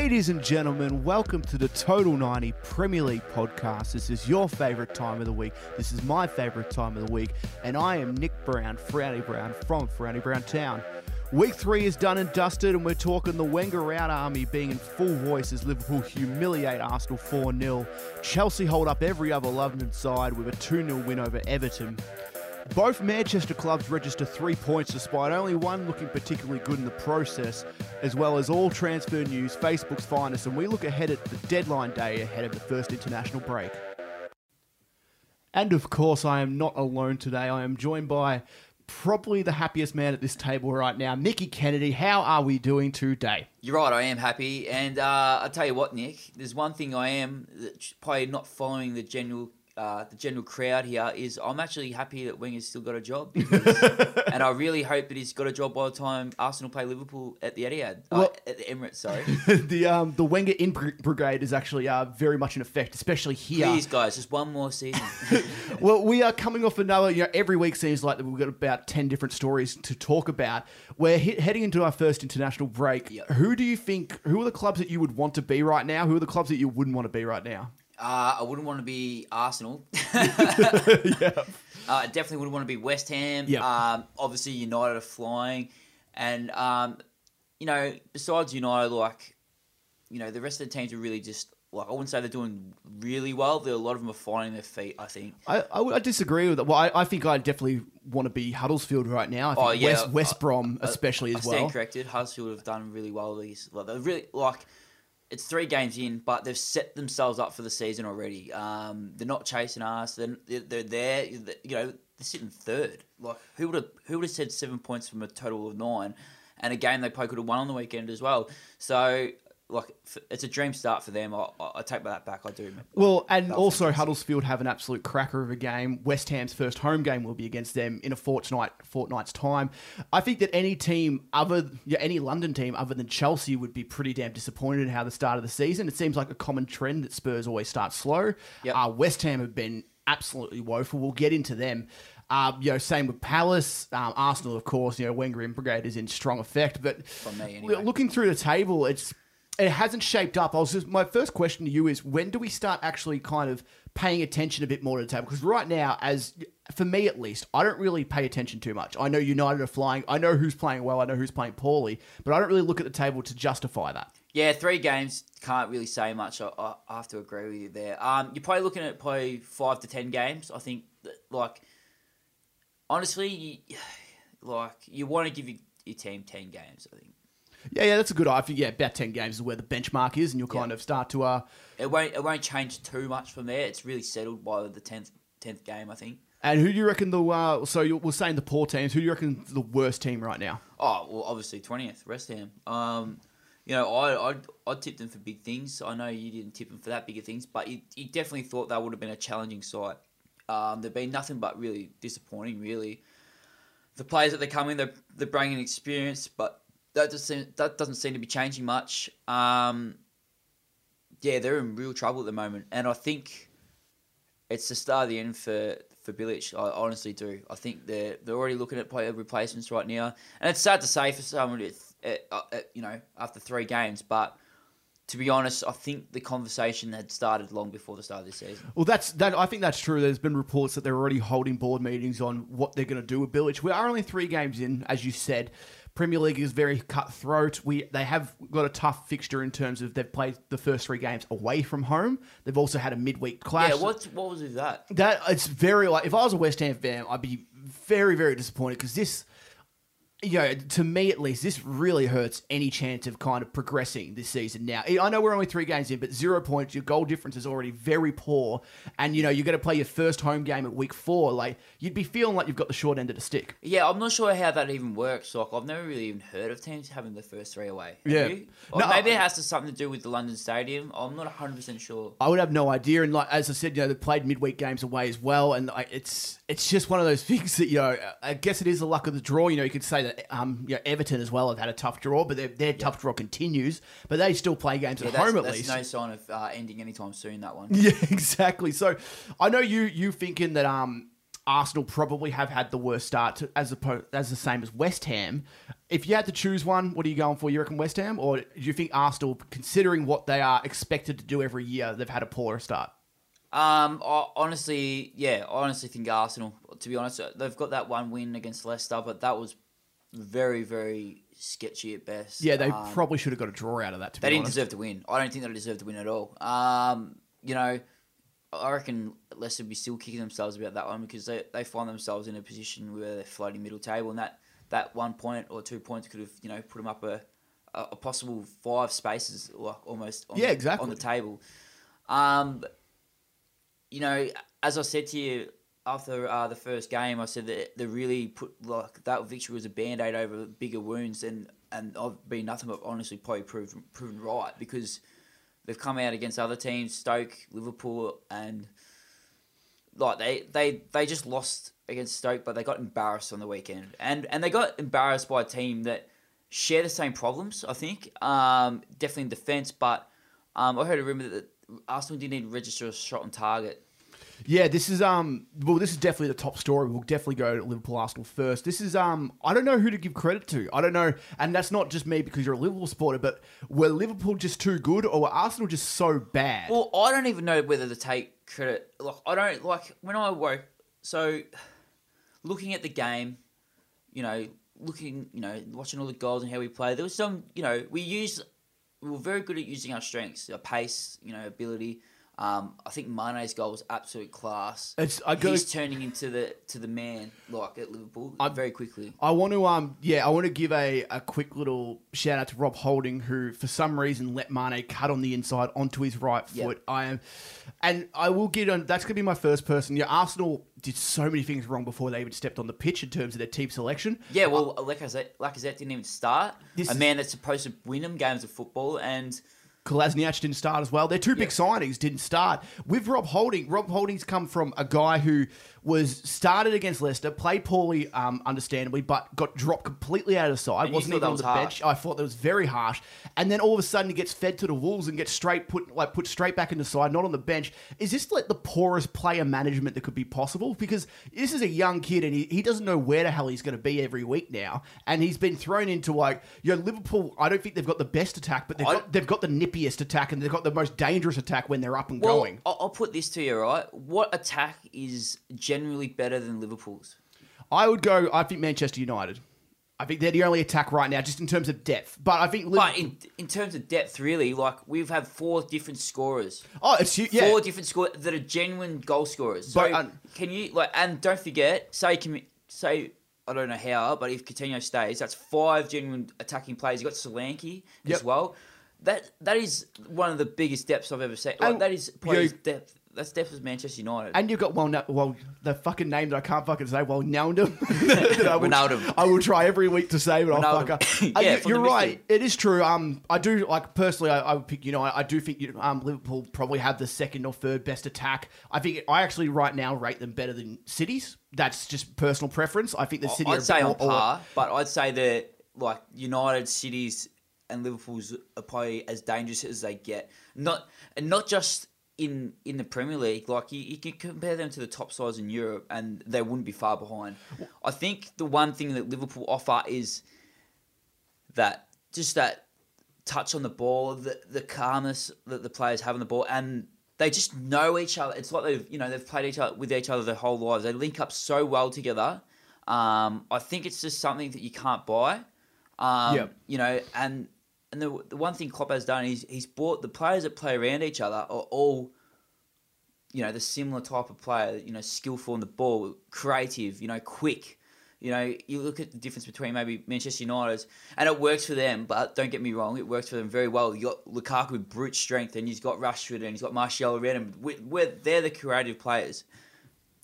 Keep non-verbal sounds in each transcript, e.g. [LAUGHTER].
Ladies and gentlemen, welcome to the Total 90 Premier League podcast. This is your favourite time of the week. This is my favourite time of the week. And I am Nick Brown, Frowny Brown from Frowny Brown Town. Week three is done and dusted, and we're talking the Wenger out army being in full voice as Liverpool humiliate Arsenal 4 0. Chelsea hold up every other London side with a 2 0 win over Everton. Both Manchester clubs register three points despite only one looking particularly good in the process, as well as all transfer news, Facebook's finest, and we look ahead at the deadline day ahead of the first international break. And of course, I am not alone today. I am joined by probably the happiest man at this table right now, Nicky Kennedy. How are we doing today? You're right, I am happy. And uh, I'll tell you what, Nick, there's one thing I am probably not following the general uh, the general crowd here is I'm actually happy that Wenger's still got a job, [LAUGHS] because, and I really hope that he's got a job by the time Arsenal play Liverpool at the Etihad, uh, at the Emirates. Sorry, [LAUGHS] the um, the Wenger in brigade is actually uh, very much in effect, especially here. please, guys, just one more season. [LAUGHS] Well, we are coming off another. You know, every week seems like we've got about ten different stories to talk about. We're he- heading into our first international break. Yep. Who do you think? Who are the clubs that you would want to be right now? Who are the clubs that you wouldn't want to be right now? Uh, I wouldn't want to be Arsenal. [LAUGHS] yeah. Uh, I definitely wouldn't want to be West Ham. Yeah. Um, obviously, United are flying, and um, you know, besides United, like you know, the rest of the teams are really just like I wouldn't say they're doing really well. There, a lot of them are finding their feet. I think. I, I, I disagree with that. Well, I, I think I definitely want to be Huddersfield right now. I think Oh, yeah, West, West Brom, I- especially I as stand well. corrected. Huddersfield have done really well. These, like, they're really like. It's three games in, but they've set themselves up for the season already. Um, they're not chasing us. They're, they're, there. You know, they're sitting third. Like who would have who would have said seven points from a total of nine, and a game they probably could have won on the weekend as well. So like it's a dream start for them. I, I, take that back. I do. Well, and also. Huddersfield have an absolute cracker of a game. West Ham's first home game will be against them in a fortnight fortnight's time. I think that any team other yeah, any London team other than Chelsea would be pretty damn disappointed in how the start of the season. It seems like a common trend that Spurs always start slow. Yep. Uh, West Ham have been absolutely woeful. We'll get into them. Uh, you know, same with Palace, um, Arsenal, of course. You know, Wenger brigade is in strong effect. But anyway. looking through the table, it's it hasn't shaped up. I was just my first question to you is when do we start actually kind of paying attention a bit more to the table? Because right now, as for me at least, I don't really pay attention too much. I know United are flying. I know who's playing well. I know who's playing poorly, but I don't really look at the table to justify that. Yeah, three games can't really say much. I, I have to agree with you there. Um, you're probably looking at probably five to ten games. I think, that, like, honestly, you, [SIGHS] like you want to give your, your team ten games. I think Yeah, yeah, that's a good. I think yeah, about ten games is where the benchmark is, and you'll kind Yeah. of start to uh. it won't it won't change too much from there. It's really settled by the tenth tenth game. I think. And who do you reckon the uh? So you we're saying the poor teams. Who do you reckon the worst team right now? Oh well, obviously twentieth West Ham. Um, you know, I I I tipped them for big things. I know you didn't tip them for that bigger things, but you, you definitely thought that would have been a challenging side. Um, they've been nothing but really disappointing. Really, the players that they're coming, they're they're bringing experience, but that doesn't seem, that doesn't seem to be changing much. Um, yeah, they're in real trouble at the moment, and I think it's the start of the end for for Bilic. I honestly do. I think they're they're already looking at player replacements right now, and it's sad to say for someone, it's, uh, uh, uh, you know, after three games. But to be honest, I think the conversation had started long before the start of this season. Well, that's that. I think that's true. There's been reports that they're already holding board meetings on what they're going to do with Bilic. We are only three games in, as you said. Premier League is very cutthroat. We they have got a tough fixture in terms of they've played the first three games away from home. They've also had a midweek clash. Yeah, what what was that? That it's very like if I was a West Ham fan, I'd be very very disappointed because this, you know, to me at least, this really hurts any chance of kind of progressing this season. Now I know we're only three games in, but zero points. Your goal difference is already very poor, and you know you're going to play your first home game at week four. Like you'd be feeling like you've got the short end of the stick. Yeah, I'm not sure how that even works. Like, I've never really even heard of teams having the first three away. Have Yeah. you? Or No, maybe it has to something to do with the London Stadium. I'm not 100 percent sure. I would have no idea. And like as I said, you know, they played midweek games away as well, and like, it's it's just one of those [LAUGHS] things that you know. I guess it is the luck of the draw. You know, you could say that um, you know, Everton as well have had a tough draw, but their, their tough draw continues. But they still play games at home at that's least. no sign of uh, ending anytime soon. That one. [LAUGHS] Yeah, exactly. So I know you you thinking that um Arsenal probably have had the worst start to, as opposed as the same as West Ham. if you had to choose one, what are you going for? You reckon West Ham, or do you think Arsenal, considering what they are expected to do every year, they've had a poorer start? Um, I, honestly, yeah, I honestly think Arsenal. To be honest, they've got that one win against Leicester, but that was very, very sketchy at best. Yeah, they Um, probably should have got a draw out of that. To be. They didn't honest. deserve to win. I don't think they deserved to win at all. Um, you know, I reckon Leicester would be still kicking themselves about that one because they, they find themselves in a position where they're floating middle table, and that, that one point or two points could have you know put them up a, a, a possible five spaces like almost on, Yeah, exactly. on the table. Um, you know, as I said to you after uh, the first game, I said that they really put like that victory was a band aid over bigger wounds, and and I've been nothing but honestly probably proven proven right because they've come out against other teams, Stoke, Liverpool, and like they they they just lost against Stoke, but they got embarrassed on the weekend, and and they got embarrassed by a team that share the same problems. I think um, definitely in defence, but um, I heard a rumor that Arsenal didn't even register a shot on target. Yeah, this is um. Well, this is definitely the top story. We'll definitely go to Liverpool Arsenal first. This is um. I don't know who to give credit to. I don't know, and that's not just me because you're a Liverpool supporter. But were Liverpool just too good, or were Arsenal just so bad? Well, I don't even know whether to take credit. Like I don't like when I woke. So, looking at the game, you know, looking, you know, watching all the goals and how we play. There was some, you know, we used. We were very good at using our strengths, our pace, you know, ability. Um, I think Mane's goal was absolute class. It's I go. He's turning into the to the man like at Liverpool I'm- very quickly. I want to um yeah I want to give a, a quick little shout out to Rob Holding who for some reason let Mane cut on the inside onto his right Yep. foot. I am, and I will get on. That's gonna be my first person. Yeah, Arsenal did so many things wrong before they even stepped on the pitch in terms of their team selection. Yeah, well, Lacazette, Lacazette didn't even start. A man that's supposed to win them games of football, and Kolasinac didn't start as well. Their two big signings didn't start. With Rob Holding, Rob Holding's come from a guy who was started against Leicester, played poorly, um, understandably, but got dropped completely out of the side. And wasn't even on was the harsh. bench. I thought that was very harsh. And then all of a sudden, he gets fed to the wolves and gets straight put like put straight back in the side, not on the bench. Is this like the poorest player management that could be possible? Because this is a young kid and he, he doesn't know where the hell he's going to be every week now, and he's been thrown into like you know Liverpool. I don't think they've got the best attack, but they've I- got they've got the nippiest attack and they've got the most dangerous attack when they're up and well, going. I'll, I'll put this to you, right? What attack is generally better than Liverpool's? I would go. I think Manchester United. I think they're the only attack right now, just in terms of depth. But I think Liverpool, But in in terms of depth, really, like we've had four different scorers, oh, it's yeah. four different scorers that are genuine goal scorers. So But, um, can you like? And don't forget, say can say. I don't know how, but if Coutinho stays, that's five genuine attacking players. You got Solanke Yep. as well. That that is one of the biggest depths I've ever seen. Like, that is probably you- depth. That's of Manchester United. And you've got well, no, well, the fucking name that I can't fucking say. Well, [LAUGHS] that I will. I will try every week to say, but I'll fuck up. [LAUGHS] Yeah, you, are right. It is true. Um, I do like personally. I, I would pick. You know, I, I do think you um Liverpool probably have the second or third best attack. I think I actually right now rate them better than cities. That's just personal preference. I think the city. I'd say on par, but I'd say that like United, Cities, and Liverpool's are probably as dangerous as they get. Not and not just in in the Premier League. Like you, you can compare them to the top sides in Europe, and they wouldn't be far behind. I think the one thing that Liverpool offer is that just that touch on the ball, the the calmness that the players have on the ball, and they just know each other. It's like they've you know they've played each other with each other their whole lives. They link up so well together. Um, I think it's just something that you can't buy. Um, Yep. You know, and and the the one thing Klopp has done is he's bought the players that play around each other are all. You know the similar type of player. You know, skillful on the ball, creative. You know, quick. You know, you look at the difference between maybe Manchester United, and it works for them. But don't get me wrong, it works for them very well. You got Lukaku with brute strength, and he's got Rashford, and he's got Martial around him. We're, we're, they're the creative players.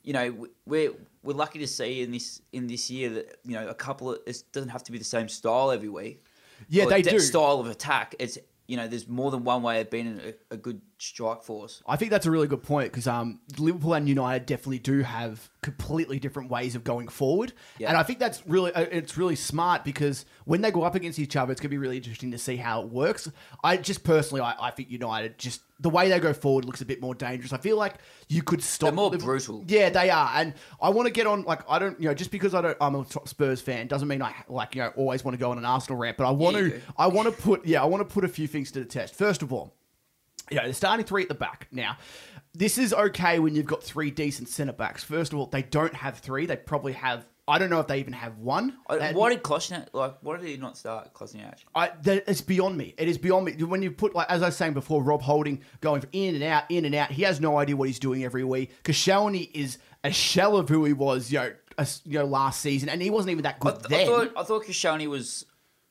You know, we- we're we're lucky to see in this in this year that you know a couple of it doesn't have to be the same style every week. Yeah, they do. style of attack. It's you know, there's more than one way of being a, a good strike force. I think that's a really good point because um, Liverpool and United definitely do have completely different ways of going forward, Yeah. and I think that's really uh, it's really smart because when they go up against each other, it's going to be really interesting to see how it works. I just personally, I, I think United just the way they go forward looks a bit more dangerous. I feel like you could stop. They're more Liverpool- brutal. Yeah, they are, and I want to get on. Like, I don't, you know, just because I don't, I'm a Spurs fan doesn't mean I like, you know, always want to go on an Arsenal rant. But I want you to. I want to put, yeah, I want to put a few things to the test. First of all, you know, the starting three at the back. Now, this is okay when you've got three decent centre backs. First of all, they don't have three. They probably have. I don't know if they even have one. Uh, I- Why did Kolasinac like? Why did he not start Kolasinac? I, that, it's beyond me. It is beyond me. When you put, like, as I was saying before, Rob Holding going in and out, in and out, he has no idea what he's doing every week. Koscielny is a shell of who he was, you know, as, you know, last season, and he wasn't even that I, good th- then. I thought I thought Koscielny was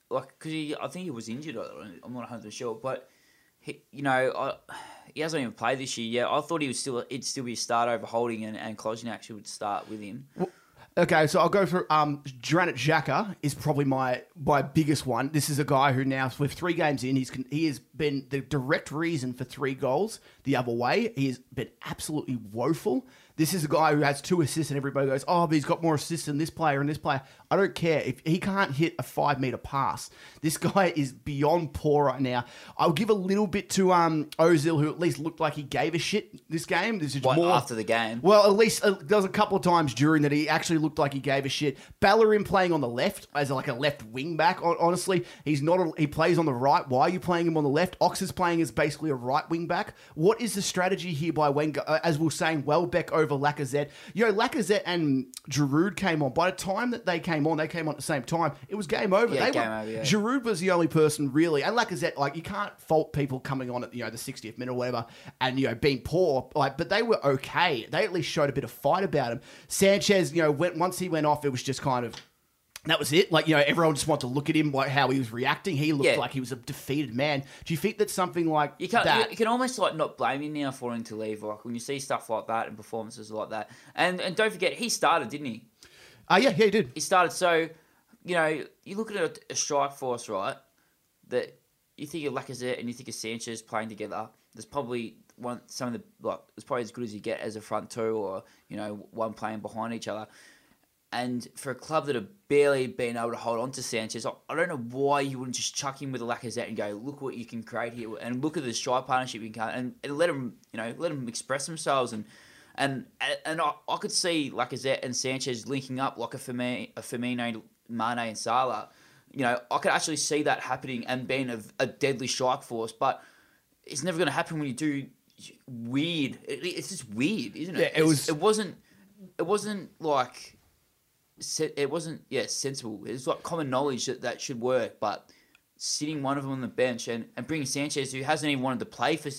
like because he I think he was injured. I- I'm not 100 sure, but he, you know, I, he hasn't even played this year yet. I thought he was still he'd still be a start over Holding and and Kolasinac would start with him. Okay, so I'll go for um, Granit Xhaka is probably my my biggest one. This is a guy who now, with three games in, he's he has been the direct reason for three goals the other way. He has been absolutely woeful. This is a guy who has two assists, and everybody goes, "Oh, but he's got more assists than this player and this player." I don't care if he can't hit a five meter pass. This guy is beyond poor right now. I'll give a little bit to um Ozil, who at least looked like he gave a shit this game. This is What, more after the game? well, at least uh, there was a couple of times during that he actually looked like he gave a shit. Bellerin playing on the left as like a left wing back. Honestly, he's not. A, he plays on the right. Why are you playing him on the left? Ox is playing as basically a right wing back. What is the strategy here by Wenger? Uh, as we are saying, Welbeck over Lacazette. Yo, know, Lacazette and Giroud came on. By the time that they came on, they came on at the same time. It was game over. Yeah, they game were, over, yeah. Giroud was the only person really, and Lacazette, like you can't fault people coming on at you know the 60th minute or whatever, and you know being poor, like, but they were okay. They at least showed a bit of fight about him. Sanchez, you know, went once he went off, it was just kind of. That was it. Like you know, everyone just wanted to look at him, like how he was reacting. He looked Yeah. like he was a defeated man. Do you think that something like You can't. that? You, you can almost like not blame him now for him to leave. Like when you see stuff like that and performances like that, and and don't forget he started, didn't he? Uh, yeah, yeah, he did. he started so you know you look at a, a strike force right that you think of Lacazette and you think of Sanchez playing together there's probably one some of the like it's probably as good as you get as a front two or you know one playing behind each other and for a club that have barely been able to hold on to Sanchez, I, I don't know why you wouldn't just chuck him with a Lacazette and go, look what you can create here, and look at the strike partnership you can, and, and let them, you know, let them express themselves, and and and I, I could see Lacazette and Sanchez linking up like a Firmino, a Firmino, Mane, and Salah. You know, I could actually see that happening and being a, a deadly strike force, but it's never going to happen when you do weird. It, it's just weird, isn't it? Yeah, it It's- was- It wasn't. It wasn't like it wasn't yeah sensible. It's like common knowledge that that should work, but sitting one of them on the bench and, and bringing Sanchez, who hasn't even wanted to play for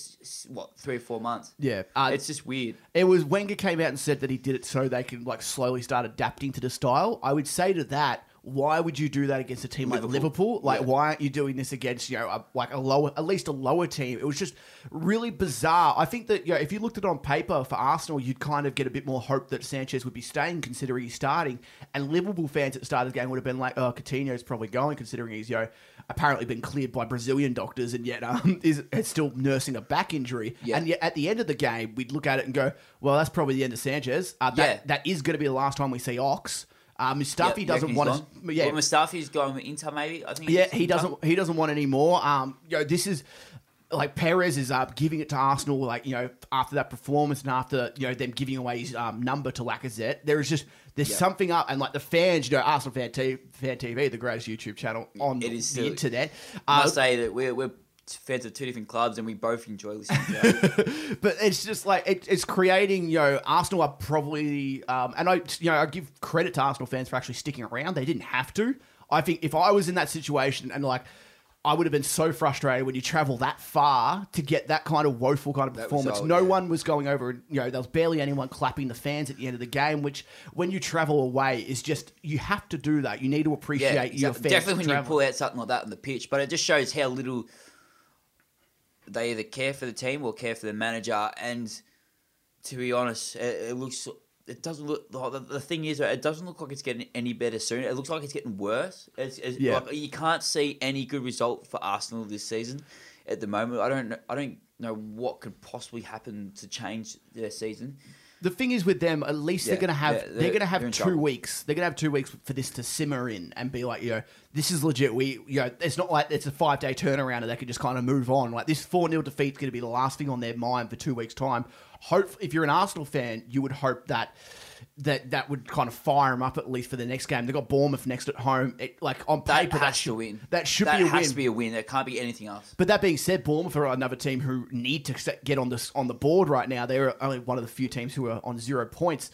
what three or four months, Yeah, uh, it's just weird. It was Wenger came out and said that he did it so they could like slowly start adapting to the style. I would say to that, why would you do that against a team like Liverpool. Liverpool? Like, Yeah. why aren't you doing this against you know a, like a lower, at least a lower team? It was just really bizarre. I think that you know, if you looked at it on paper for Arsenal, you'd kind of get a bit more hope that Sanchez would be staying, considering he's starting. And Liverpool fans at the start of the game would have been like, "Oh, Coutinho's probably going," considering he's you know apparently been cleared by Brazilian doctors and yet um [LAUGHS] is, is still nursing a back injury. Yeah. And yet at the end of the game, we'd look at it and go, "Well, that's probably the end of Sanchez." Uh, that Yeah. that is going to be the last time we see Ox. Um, Mustafi Yeah, doesn't want reckon to. he's? Yeah, Well, Mustafi's going with Inter, maybe. I think. yeah, he doesn't. He doesn't want any more. Um, you know, this is like Perez is uh, giving it to Arsenal. Like you know, after that performance and after you know them giving away his um, number to Lacazette, there is just there's Yeah. something up, and like the fans, you know, Arsenal fan, T- fan TV, the greatest YouTube channel on It is the silly. internet. I Uh, must say that we're we're fans of two different clubs and we both enjoy listening to [LAUGHS] but it's just like it, it's creating. You know, Arsenal are probably, um, and I, you know, I give credit to Arsenal fans for actually sticking around. They didn't have to. I think if I was in that situation and like. I would have been so frustrated when you travel that far to get that kind of woeful kind of That performance. result, no yeah. one was going over, and you know, there was barely anyone clapping the fans at the end of the game. Which, when you travel away, is just you have to do that. You need to appreciate yeah, your fans. definitely when you pull out something like that on the pitch. But it just shows how little they either care for the team or care for the manager. And to be honest, it, it looks. It doesn't look. The, the thing is, it doesn't look like it's getting any better soon. It looks like it's getting worse. It's, it's Yeah. like you can't see any good result for Arsenal this season at the moment. I don't. I don't. know what could possibly happen to change their season. The thing is with them, at least they're Yeah, to have they're, they're- to have they're in two trouble. weeks. They're going to have two weeks for this to simmer in and be like, you know, this is legit. We, you know, it's not like it's a five day turnaround and they can just kind of move on. Like this four 0 defeat's going to be the last thing on their mind for two weeks time. Hope if you're an Arsenal fan, you would hope that that that would kind of fire them up at least for the next game. They got Bournemouth next at home. It, like on That paper, that to should win. That should that be a win. That has win. to be a win. There can't be anything else. But that being said, Bournemouth are another team who need to get on this on the board right now. They're only one of the few teams who are on zero points.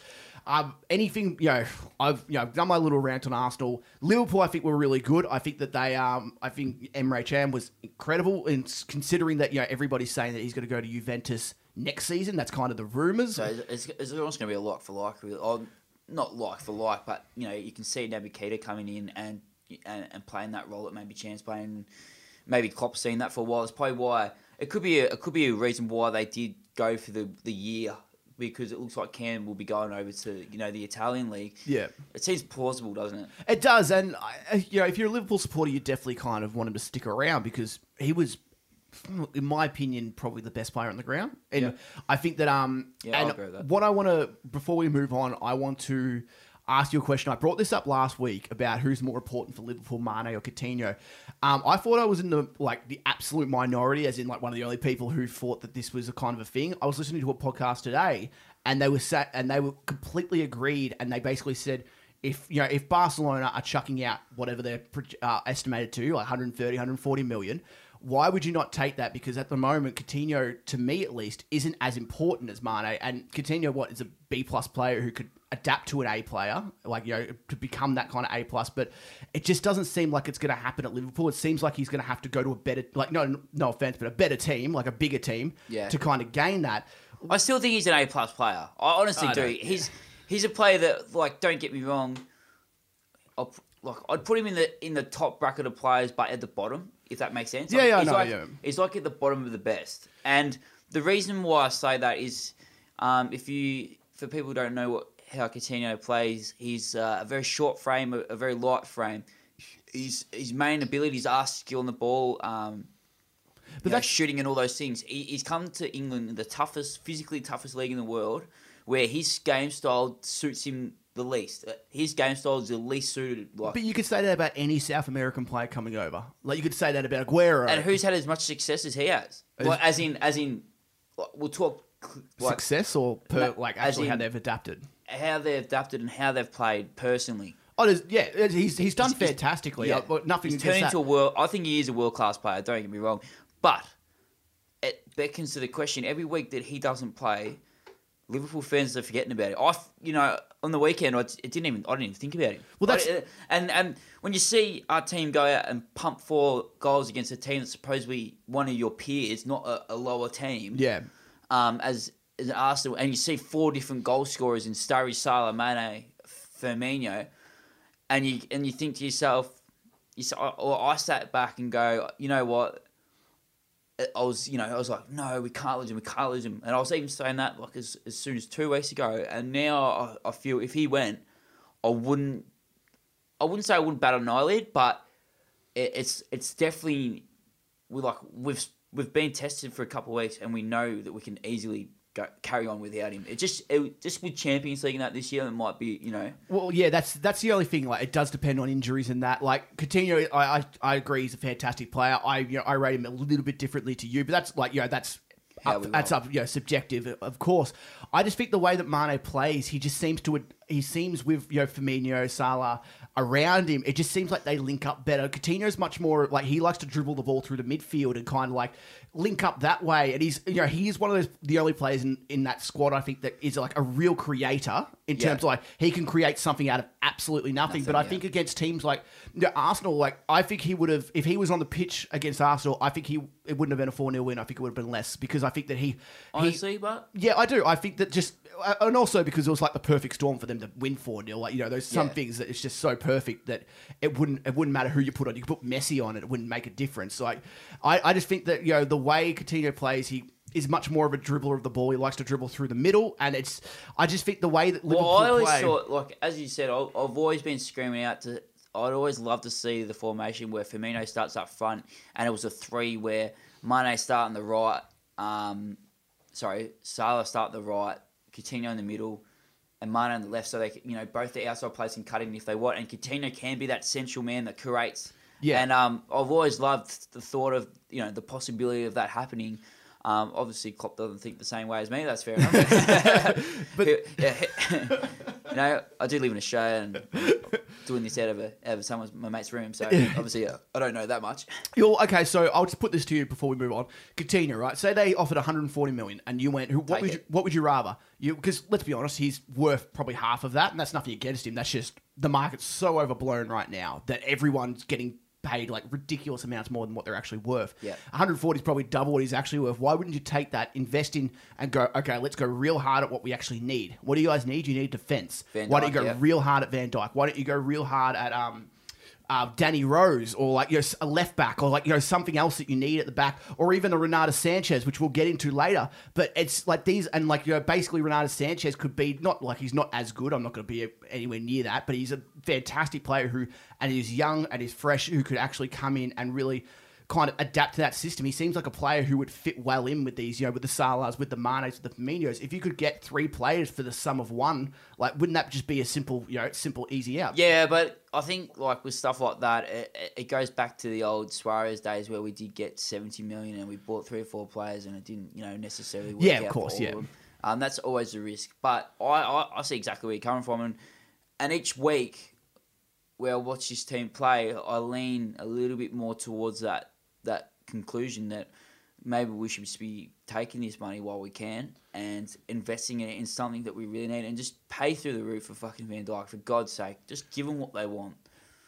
Um, anything, you know, I've you know done my little rant on Arsenal. Liverpool, I think were really good. I think that they, um, I think Emre Can was incredible in considering that you know everybody's saying that he's going to go to Juventus next season. That's kind of the rumors. So it's, it's almost going to be a like for like. really. Or not like for like, but you know you can see Naby Keita coming in and, and and playing that role that maybe Chance playing. Maybe Klopp seen that for a while. It's probably why it could be a, it could be a reason why they did go for the the year because it looks like Can will be going over to you know the Italian league. Yeah. It seems plausible, doesn't it? It does, and I- you know, if you're a Liverpool supporter, you definitely kind of want him to stick around because he was, in my opinion, probably the best player on the ground. And Yeah. I think that um, Yeah, and that. what I want to before we move on, I want to ask you a question. I brought this up last week about who's more important for Liverpool, Mane or Coutinho. Um, I thought I was in the like the absolute minority, as in like one of the only people who thought that this was a kind of a thing. I was listening to a podcast today, and they were sat and they were completely agreed, and they basically said if you know if Barcelona are chucking out whatever they're uh, estimated to, like 130, 140 million, why would you not take that? Because at the moment, Coutinho, to me at least, isn't as important as Mane. And Coutinho, what is a B plus player who could adapt to an A player, like you know, to become that kind of A plus. But it just doesn't seem like it's going to happen at Liverpool. It seems like he's going to have to go to a better, like no, no offense, but a better team, like a bigger team, Yeah. to kind of gain that. I still think he's an A plus player. I honestly I do. know, He's he's a player that like don't get me wrong. I'll, like I'd put him in the in the top bracket of players, but at the bottom, if that makes sense. Yeah, Like, yeah, know, like, yeah. He's like at the bottom of the best. And the reason why I say that is, um, if you for people who don't know what how Coutinho plays, he's uh, a very short frame, a, a very light frame. His his main abilities are skill on the ball. Um, But but that's- shooting and all those things. He, he's come to England, the toughest, physically toughest league in the world, where his game style suits him the least. Uh, His game style is the least suited. Like, But you could say that about any South American player coming over. Like you could say that about Aguero. and who's had as much success as he has? As- Like, as in, as in, like, we'll talk like success or per, like actually how they've adapted. how they've adapted and how they've played personally. Oh, yeah, he's he's done He's- he's- fantastically. Yeah. Nothing He's turned into a world. I think he is a world class player. Don't get me wrong, but it beckons to the question: every week that he doesn't play, Liverpool fans are forgetting about it. I, you know, on the weekend, I, it didn't even I didn't even think about him. Well, that's- I- and and when you see our team go out and pump four goals against a team that's supposedly one of your peers, not a, a lower team, yeah, um, as as an Arsenal, and you see four different goal scorers in Sturridge, Salah, Mane, Firmino, and you and you think to yourself, you or I sat back and go, you know what? I was, you know, I was like, no, we can't lose him, we can't lose him, and I was even saying that like as, as soon as two weeks ago, and now I, I feel if he went, I wouldn't, I wouldn't say I wouldn't bat an eyelid, but it, it's it's definitely we like we've we've been tested for a couple of weeks and we know that we can easily go carry on without him. It just it, just with Champions League and that this year, it might be you know Well, yeah, that's that's the only thing. Like, it does depend on injuries and that. Like, Coutinho, I, I I agree, he's a fantastic player. I you know I rate him a little bit differently to you, but that's like you know that's up, that's up you know subjective, of course. I just think the way that Mane plays, he just seems to he seems with you know Firmino, Salah around him. It just seems like they link up better. Coutinho's much more like he likes to dribble the ball through the midfield and kind of like link up that way. And he's you know he is one of those the only players in in that squad I think that is like a real creator in Yeah. terms of like he can create something out of absolutely nothing. but I yeah. think against teams like you know, Arsenal, like I think he would have if he was on the pitch against Arsenal, I think he it wouldn't have been a four 0 win. I think it would have been less because I think that he, he honestly, but yeah, I do. I think that just, uh, and also because it was like the perfect storm for them to win four 0 Like you know, there's some Yeah. things that it's just so perfect that it wouldn't it wouldn't matter who you put on. You could put Messi on it; it wouldn't make a difference. So like, I I just think that you know the way Coutinho plays, he. Is much more of a dribbler of the ball. He likes to dribble through the middle, and it's. I just think the way that Liverpool well, I always play. thought like as you said, I- I've always been screaming out to. I'd always love to see the formation where Firmino starts up front, and it was a three where Mane start on the right, um, sorry, Salah start the right, Coutinho in the middle, and Mane on the left. So they, can- you know, both the outside players can cut in if they want, and Coutinho can be that central man that creates. Yeah. And um, I've always loved the thought of you know the possibility of that happening. Um, obviously, Klopp doesn't think the same way as me. That's fair enough. [LAUGHS] But- [LAUGHS] yeah, [LAUGHS] you know, I do live in Australia and doing this out of a out of someone's my mate's room. So [LAUGHS] obviously, uh, I don't know that much. You're, okay, so I'll just put this to you before we move on. Coutinho, right? Say they offered 140 million, and you went, who, what Take would you, what would you rather? You because let's be honest, he's worth probably half of that, and that's nothing against him. That's just the market's so overblown right now that everyone's getting paid like ridiculous amounts more than what they're actually worth. Yeah. 140 is probably double what he's actually worth. Why wouldn't you take that, invest in, and go? Okay, let's go real hard at what we actually need. What do you guys need? You need defense. Van Why don't you go yeah. real hard at Van Dijk? Why don't you go real hard at um? Uh, Danny Rose or like you know, a left back or like you know something else that you need at the back or even a Renato Sanches, which we'll get into later. But it's like these and like you know basically Renato Sanches could be not like he's not as good. I'm not going to be anywhere near that, but he's a fantastic player who and he's young and he's fresh who could actually come in and really kind of adapt to that system. He seems like a player who would fit well in with these, you know, with the Salahs, with the Manes, with the Firminos. If you could get three players for the sum of one, like wouldn't that just be a simple, you know, simple easy out? Yeah, but I think like with stuff like that, it, it- goes back to the old Suarez days where we did get seventy million and we bought three or four players and it didn't, you know, necessarily work Yeah, of course, yeah. them. Um, that's always a risk, but I, I, I see exactly where you're coming from, and and each week where I watch this team play, I lean a little bit more towards that that conclusion that maybe we should be taking this money while we can and investing it in something that we really need and just pay through the roof for fucking Van Dijk for God's sake. Just give them what they want.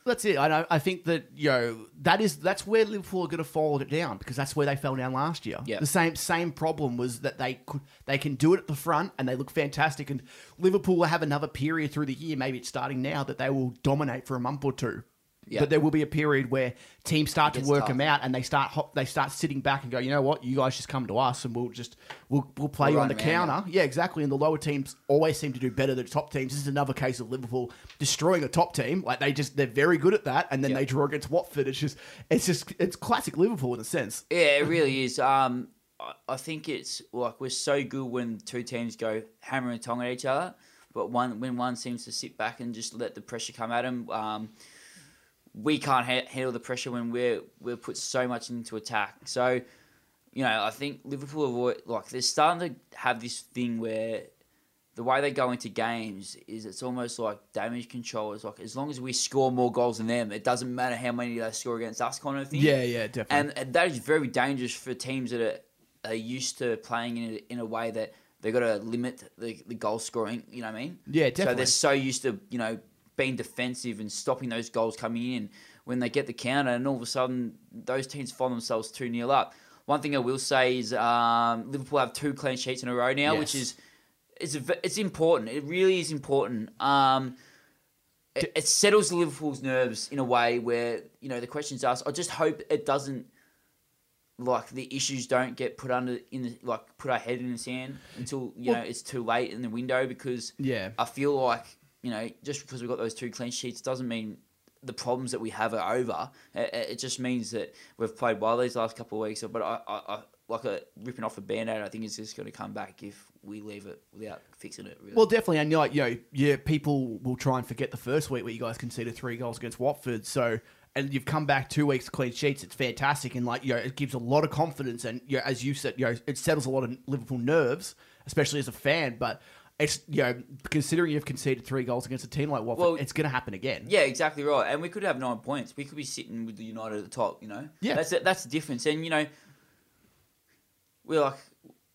That's it. I know. I think that you know that is that's where Liverpool are going to fall it down because that's where they fell down last year. Yeah. The same same problem was that they could they can do it at the front and they look fantastic and Liverpool will have another period through the year, maybe it's starting now, that they will dominate for a month or two. Yeah. But there will be a period where teams start to work tough. them out and they start hop, they start sitting back and go, you know what, you guys just come to us and we'll just we'll we'll play We'll you on the counter. Yeah, exactly. And the lower teams always seem to do better than top teams. This is another case of Liverpool destroying a top team. Like they just they're very good at that, and then Yeah. they draw against Watford. It's just it's just it's classic Liverpool in a sense. Yeah, it really is. Um, I, I think it's like we're so good when two teams go hammer and tong at each other, but one when one seems to sit back and just let the pressure come at them. Um, we can't ha- handle the pressure when we're we're put so much into attack. So, you know, I think Liverpool avoid like they're starting to have this thing where the way they go into games is it's almost like damage control. It's like as long as we score more goals than them, it doesn't matter how many they score against us, kind of thing. yeah, yeah, definitely. And, and that is very dangerous for teams that are, are used to playing in a, in a way that they've got to limit the, the goal scoring. You know what I mean? Yeah, definitely. So they're so used to you know being defensive and stopping those goals coming in. When they get the counter, and all of a sudden those teams find themselves two 0 up. One thing I will say is um, Liverpool have two clean sheets in a row now, which is it's a it's important. It really is important. Um, it, it settles Liverpool's nerves in a way where you know the questions asked. I just hope it doesn't like the issues don't get put under in the like put our head in the sand until you Well- know it's too late in the window because Yeah. I feel like you know just because we've got those two clean sheets doesn't mean the problems that we have are over. It, it just means that we've played well these last couple of weeks. But I, I, I like a ripping off a band-aid, I think it's just going to come back if we leave it without fixing it. Really. Well, definitely, and like, you know, yeah, people will try and forget the first week where you guys conceded three goals against Watford. So, and you've come back two weeks clean sheets. It's fantastic, and like, you know, it gives a lot of confidence, and you know, as you said, you know, it settles a lot of Liverpool nerves, especially as a fan. But it's you know, considering you've conceded three goals against a team like Watford, Well, it's going to happen again. Yeah, exactly right. And we could have nine points. We could be sitting with the United at the top. You know. Yeah. That's it. That's the difference. And you know, we like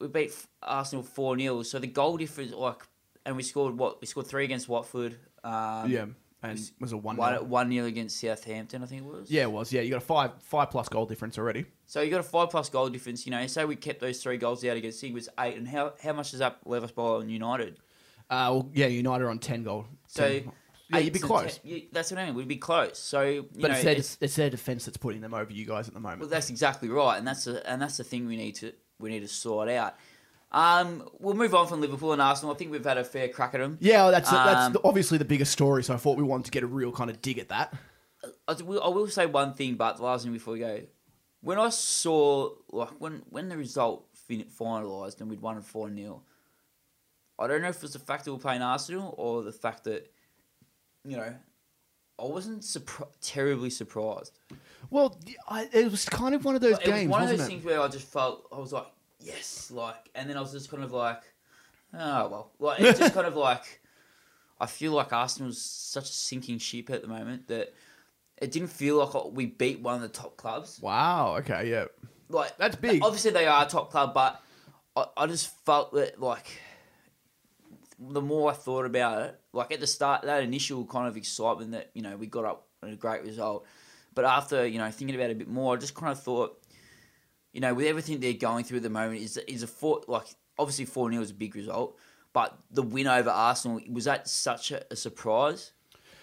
we beat Arsenal four 0 So the goal difference, like, and we scored what? We scored three against Watford. Um, yeah, and it was a one. One one 0 against Southampton, I think it was. Yeah, it was. Yeah, you got a five five plus goal difference already. So you got a five plus goal difference. You know, say we kept those three goals out against Sig was eight, and how how much does that leave us by on United? Uh, well, yeah, United are on ten goal. So 10 yeah, you'd be close. 10 you- that's what I mean. We'd be close. So you But know, it's, their, it's- it's their defense that's putting them over you guys at the moment. Well, that's exactly right, and that's a, and that's the thing we need to we need to sort out. Um, we'll move on from Liverpool and Arsenal. I think we've had a fair crack at them. Yeah, that's that's Um, the- obviously the biggest story. So I thought we wanted to get a real kind of dig at that. I will, I will say one thing, but the last thing before we go, when I saw like when when the result fin- finalised and we'd won 4 0. I don't know if it was the fact that we're playing Arsenal or the fact that, you know, I wasn't surpri- terribly surprised. Well, I, it was kind of one of those Like, games, was one of those it? things where I just felt I was like, yes, like, and then I was just kind of like, oh well, like it's just kind of [LAUGHS] like, I feel like Arsenal's such a sinking ship at the moment that it didn't feel like we beat one of the top clubs. Wow. Okay. Yeah. Like That's big. Obviously, they are a top club, but I, I just felt that like the more I thought about it, like at the start, that initial kind of excitement that you know we got up a great result, but after you know thinking about it a bit more, I just kind of thought, you know, with everything they're going through at the moment, is is a four like obviously four 0 is a big result, but the win over Arsenal was that such a, a surprise?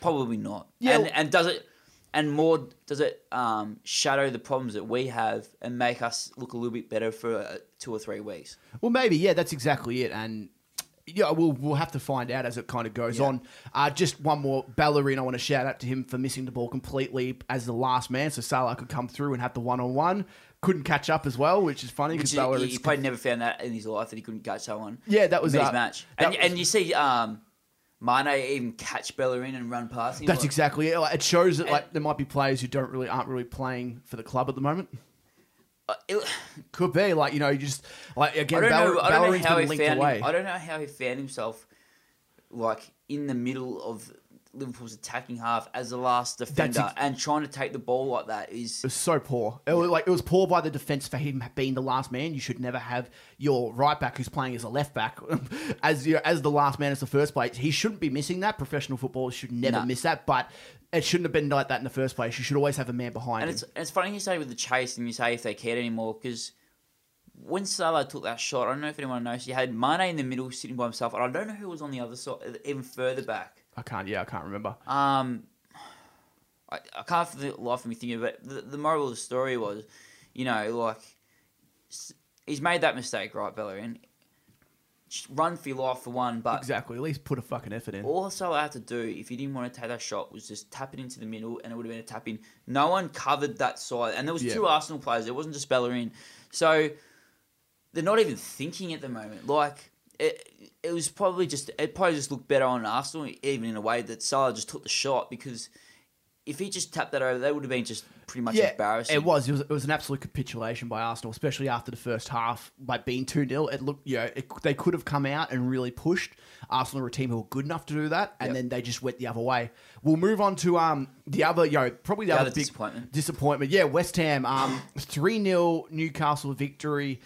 Probably not. Yeah. and, and does it? And more, does it um, shadow the problems that we have and make us look a little bit better for uh, two or three weeks? Well, maybe. Yeah, that's exactly it. And yeah, we'll we'll have to find out as it kind of goes Yeah. on. Uh, just one more Bellerin. I want to shout out to him for missing the ball completely as the last man, so Salah could come through and have the one on one. Couldn't catch up as well, which is funny because is, he, probably never found that in his life that he couldn't catch someone. Yeah, that was, his uh, match. And, was- and you see um, Mane even catch Bellerin and run past him. That's like, exactly it. Like, It shows that like there might be players who don't really aren't really playing for the club at the moment. Uh, it- Could be like you know you just like I again don't Baller- know. I don't know how been he found. away. Him, I don't know how he found himself, like in the middle of Liverpool's attacking half as the last defender, ex- and trying to take the ball like that is It was so poor. It was like it was poor by the defense for him being the last man. You should never have your right back who's playing as a left back [LAUGHS] as your, as the last man as the first place. He shouldn't be missing that. Professional footballers should never No. miss that. But it shouldn't have been like that in the first place. You should always have a man behind And him. it's it's funny you say with the chase and you say if they cared anymore because when Salah took that shot, I don't know if anyone knows, he had Mane in the middle sitting by himself, and I don't know who was on the other side, even further back. I can't. Yeah, I can't remember. Um, I, I can't for the life of me think of it. The, the moral of the story was, you know, like he's made that mistake, right, Bellerin? Run for your life for one, but Exactly. At least put a fucking effort in. Also, I had to do, if you didn't want to take that shot, was just tap it into the middle, and it would have been a tap in. No one covered that side, and there was Yeah. two Arsenal players. It wasn't just Bellerin, so they're not even thinking at the moment. Like it, it was probably just it probably just looked better on Arsenal, even in a way that Salah just took the shot because if he just tapped that over, that would have been just pretty much embarrassing. It was. It was. It was an absolute capitulation by Arsenal, especially after the first half, like being two 0 It looked, you know, it, they could have come out and really pushed. Arsenal are a team who were good enough to do that, and Yep. then they just went the other way. We'll move on to um the other, you know, probably the, The other, other big disappointment. Disappointment, yeah. West Ham, um, [SIGHS] three 0 Newcastle victory.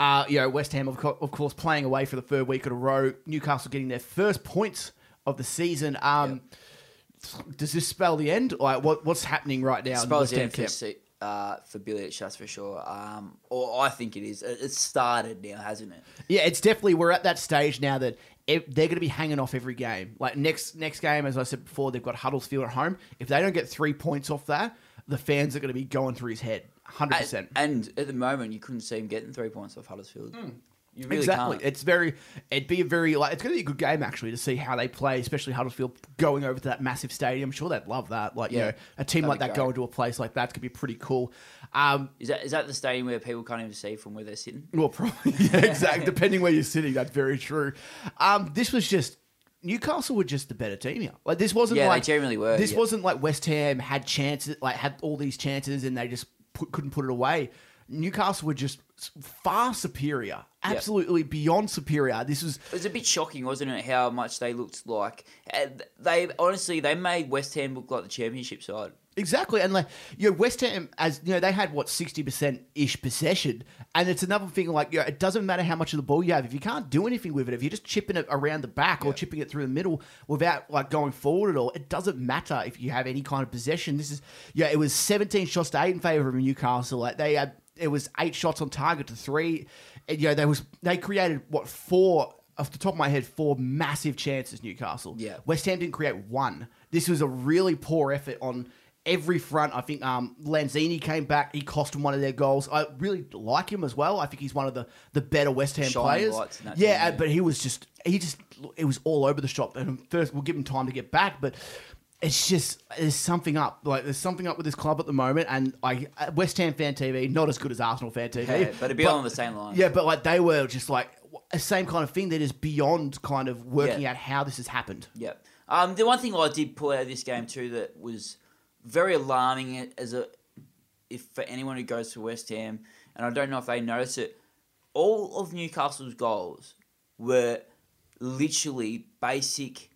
Uh, you know, West Ham, of, co- of course, playing away for the third week in a row. Newcastle getting their first points of the season. Um, Does this spell the end? Like, what what's happening right now? in Spells West Ham down for, camp? se- uh, for Bilic, that's for sure. Um, or I think it is. It, it's started now, hasn't it? Yeah, it's definitely we're at that stage now that if they're going to be hanging off every game. Like next next game, as I said before, they've got Huddersfield at home. If they don't get three points off that, the fans are going to be going through his head, hundred percent. And, and at the moment, you couldn't see him getting three points off Huddersfield. You really exactly. can't. It's very. It'd be a very like. It's going to be a good game actually to see how they play, especially Huddersfield going over to that massive stadium. I'm sure they'd love that. Like you Yeah, know, a team that'd like that great. going to a place like that's could be pretty cool. Um, Is that is that the stadium where people can't even see from where they're sitting? Well, probably [LAUGHS] yeah, exactly. Depending where you're sitting, that's very true. Um, this was just Newcastle were just the better team here. Like this wasn't Yeah, they like generally were, This yeah. wasn't like West Ham had chances, like had all these chances, and they just put, couldn't put it away. Newcastle were just far superior, absolutely beyond superior. This was It was a bit shocking, wasn't it? How much they looked like. Uh, they honestly they made West Ham look like the championship side. Exactly, and like you know, West Ham, as you know, they had what sixty percent ish possession, and it's another thing. Like, you know, it doesn't matter how much of the ball you have if you can't do anything with it. If you're just chipping it around the back or chipping it through the middle without like going forward at all, it doesn't matter if you have any kind of possession. This is yeah, it was seventeen shots to eight in favor of Newcastle. Like they had, it was eight shots on target to three. And, you know, they was they created what four off the top of my head four massive chances. Newcastle, Yeah. West Ham didn't create one. This was a really poor effort on every front. I think um, Lanzini came back. He cost them one of their goals. I really like him as well. I think he's one of the, the better West Ham Shining players. lights in that yeah, team, uh, but he was just he just it was all over the shop. And first, we'll give him time to get back, but. It's just there's something up. Like there's something up with this club at the moment, and like uh, West Ham fan TV, not as good as Arsenal fan TV, Yeah, but it'd be on the same line. Yeah, but like they were just like the same kind of thing. They're just beyond kind of working Yeah. out how this has happened. Yeah. Um, the one thing I did pull out of this game too that was very alarming as a if for anyone who goes to West Ham, and I don't know if they notice it, all of Newcastle's goals were literally basic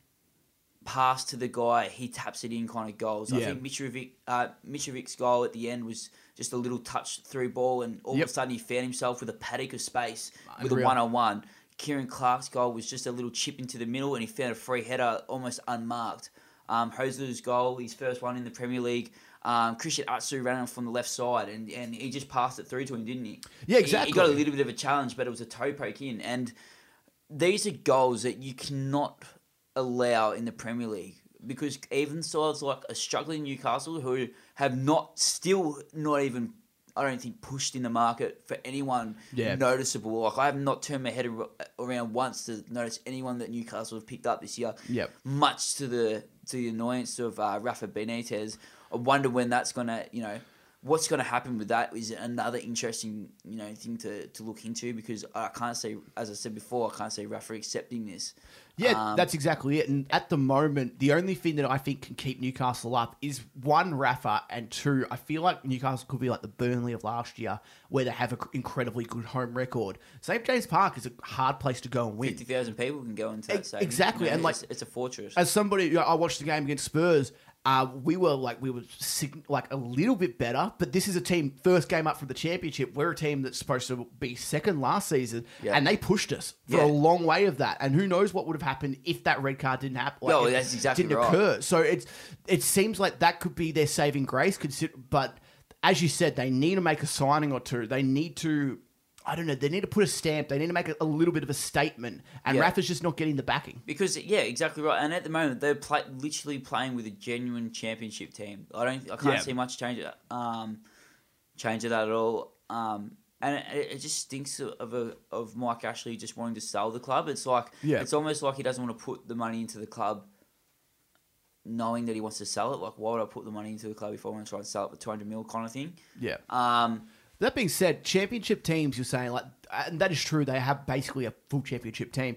pass to the guy, he taps it in kind of goals. I think Mitrovic, uh, Mitrovic's goal at the end was just a little touch through ball, and all Yep. of a sudden he found himself with a paddock of space with a one on one. Ciaran Clark's goal was just a little chip into the middle, and he found a free header almost unmarked. Um, Joselu's goal, his first one in the Premier League. Um, Christian Atsu ran off from the left side, and, and he just passed it through to him, didn't he? Yeah, He- exactly. He, got a little bit of a challenge, but it was a toe poke in, and these are goals that you cannot allow in the Premier League because even sides like a struggling Newcastle who have not still not even I don't think pushed in the market for anyone Yeah. noticeable. Like I have not turned my head around once to notice anyone that Newcastle have picked up this year. Yep. Much to the to the annoyance of uh, Rafa Benitez. I wonder when that's gonna you know what's gonna happen with that is another interesting you know thing to, to look into because I can't see as I said before I can't see Rafa accepting this. Yeah, Um, that's exactly it. And at the moment, the only thing that I think can keep Newcastle up is one, Rafa, and two, I feel like Newcastle could be like the Burnley of last year, where they have an incredibly good home record. St James Park is a hard place to go and win. Fifty thousand people can go into that. Stadium. exactly, You know, and, like- it's, it's a fortress. As somebody, I watched the game against Spurs. Uh, we were like we were sig- like a little bit better, but this is a team first game up from the championship. We're a team that's supposed to be second last season, Yeah. and they pushed us for Yeah. a long way of that. And who knows what would have happened if that red card didn't happen? No, if that's it exactly didn't right. occur. So it's it seems like that could be their saving grace. Consider, but as you said, they need to make a signing or two. They need to. I don't know. They need to put a stamp. They need to make a, a little bit of a statement. And Yeah. Rafa's just not getting the backing. Because yeah, exactly right. And at the moment, they're play, literally playing with a genuine championship team. I don't, I can't Yeah. see much change, um, change of that at all. Um, and it, it just stinks of a of Mike Ashley just wanting to sell the club. It's like Yeah. it's almost like he doesn't want to put the money into the club, knowing that he wants to sell it. Like, why would I put the money into the club if I want to try and sell it for two hundred mil kind of thing? Yeah. Um, That being said, championship teams, you're saying like, and that is true. They have basically a full championship team.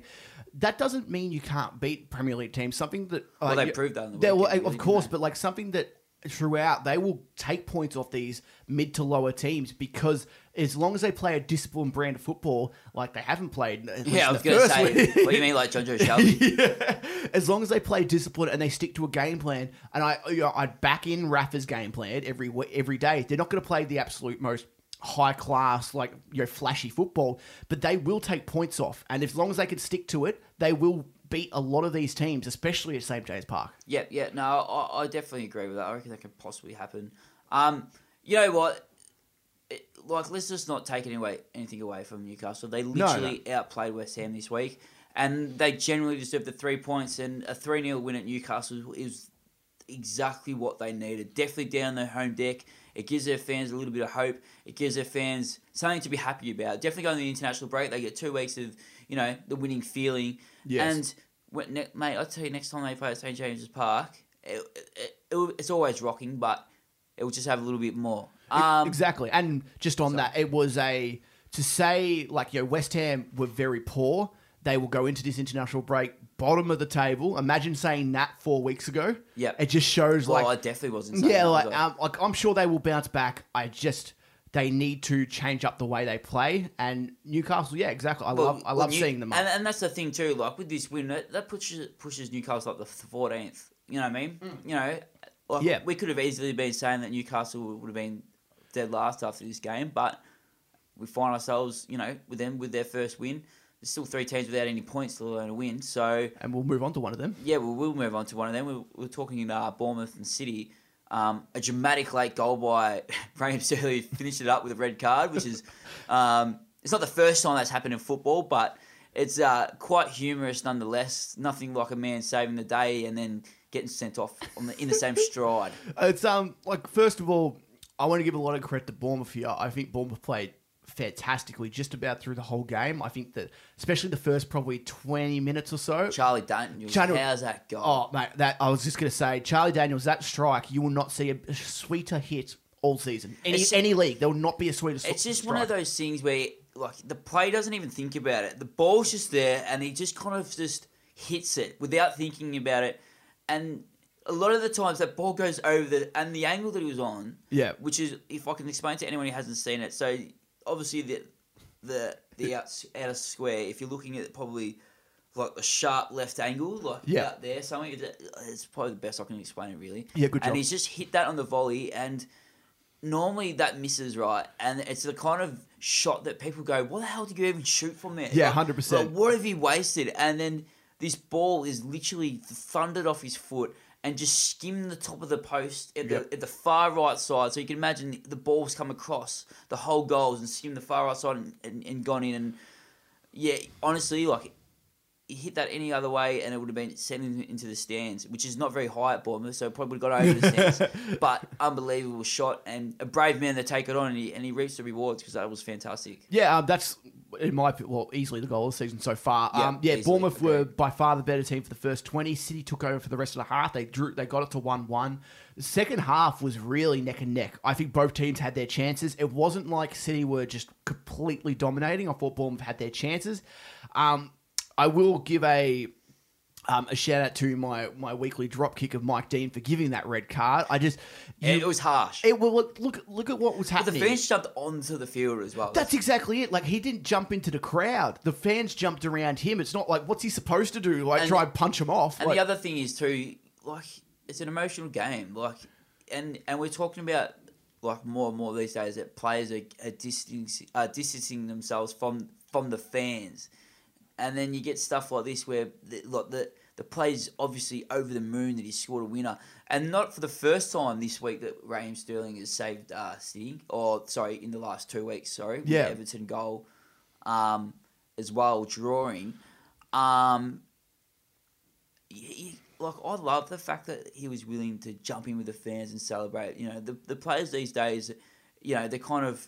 That doesn't mean you can't beat Premier League teams. Something that Well, uh, they you- proved that in the they- well, of course, but like something that throughout they will take points off these mid to lower teams because as long as they play a disciplined brand of football, like they haven't played. yeah, I was going to say, what do you mean, like John Joe [LAUGHS] Shelby? yeah. As long as they play discipline and they stick to a game plan, and I, you know, I'd back in Rafa's game plan every every day. They're not going to play the absolute most high class, like you know, flashy football, but they will take points off, and as long as they can stick to it, they will beat a lot of these teams, especially at St James Park. Yeah, yeah, no, I, I definitely agree with that. I reckon that could possibly happen. Um, you know what? It, like, let's just not take any away, anything away from Newcastle. They literally outplayed West Ham this week, and they generally deserve the three points. And a 3 0 win at Newcastle is exactly what they needed. Definitely down their home deck. It gives their fans a little bit of hope. It gives their fans something to be happy about. Definitely going to the international break. They get two weeks of, you know, the winning feeling. Yes. And, when, ne- mate, I'll tell you, next time they play at St. James's Park, it, it, it, it's always rocking, but it will just have a little bit more. Um, exactly. And just on that, it was a to say like you know West Ham were very poor. They will go into this international break bottom of the table. Imagine saying that four weeks ago. Yeah, It just shows Well, like I definitely wasn't. yeah, like um, like I'm sure they will bounce back. I just they need to change up the way they play. And Newcastle, yeah, exactly. I Well, love I love seeing them. And, and that's the thing too. Like with this win, that, pushes pushes Newcastle up the fourteenth. You know what I mean? You know, like Mm. Yeah. we could have easily been saying that Newcastle would have been dead last after this game, but we find ourselves, you know, with them with their first win. There's still three teams without any points, let alone a win. So and we'll move on to one of them. yeah, well, we'll move on to one of them. We're, we're talking uh, Bournemouth and City. Um, a dramatic late goal by [LAUGHS] Raheem Sterling finished it up with a red card, which is [LAUGHS] um, it's not the first time that's happened in football, but it's uh, quite humorous nonetheless. Nothing like a man saving the day and then getting sent off on the, in the same [LAUGHS] stride. It's um like first of all, I want to give a lot of credit to Bournemouth here. I think Bournemouth played fantastically just about through the whole game. I think that especially the first probably twenty minutes or so. Charlie Daniels, Charlie- how's that go? Oh mate, that I was just gonna say, Charlie Daniels, that strike, you will not see a sweeter hit all season. Any It's- any league, there will not be a sweeter. It's just strike. one of those things where like the play doesn't even think about it. The ball's just there, and he just kind of just hits it without thinking about it. And a lot of the times that ball goes over the and the angle that he was on. Yeah. Which is, if I can explain to anyone who hasn't seen it, so obviously the the the out, outer square. If you're looking at probably like a sharp left angle, like Yeah. out there, something. It's probably the best I can explain it, really. Yeah, good job. And he's just hit that on the volley, and normally that misses right, and it's the kind of shot that people go, "What the hell did you even shoot from there?" Yeah, Like- 100%. like, what have you wasted? And then this ball is literally thundered off his foot and just skim the top of the post at the at the far right side. So you can imagine the ball's come across the whole goals and skimmed the far right side and, and, and gone in. And yeah, honestly, like he hit that any other way and it would have been sent in, into the stands, which is not very high at Bournemouth, so it probably got over the stands. [LAUGHS] But unbelievable shot and a brave man to take it on, and he, and he reaps the rewards because that was fantastic. Yeah, um, that's in my well, easily the goal of the season so far. Yeah, um, yeah, easily, Bournemouth were by far the better team for the first twenty. City took over for the rest of the half. They drew, they got it to one-one. The second half was really neck and neck. I think both teams had their chances. It wasn't like City were just completely dominating. I thought Bournemouth had their chances. Um, I will give a um, a shout out to my my weekly drop kick of Mike Dean for giving that red card. I just you- it was harsh. it well, look look look at what was but the fans jumped onto the field as well. That's exactly it. Like he didn't jump into the crowd. The fans jumped around him. It's not like what's he supposed to do? Like And- try and punch him off. And Like, the other thing is too, like it's an emotional game. Like, and and we're talking about like more and more these days that players are, are distancing, are distancing themselves from from the fans, and then you get stuff like this where the, like the the player's obviously over the moon that he scored a winner, and not for the first time this week that Raheem Sterling has saved uh, City, or sorry, in the last two weeks. Sorry, with Yeah. Everton goal, um, as well drawing. Um, he, like I love the fact that he was willing to jump in with the fans and celebrate. You know, the the players these days, you know, they're kind of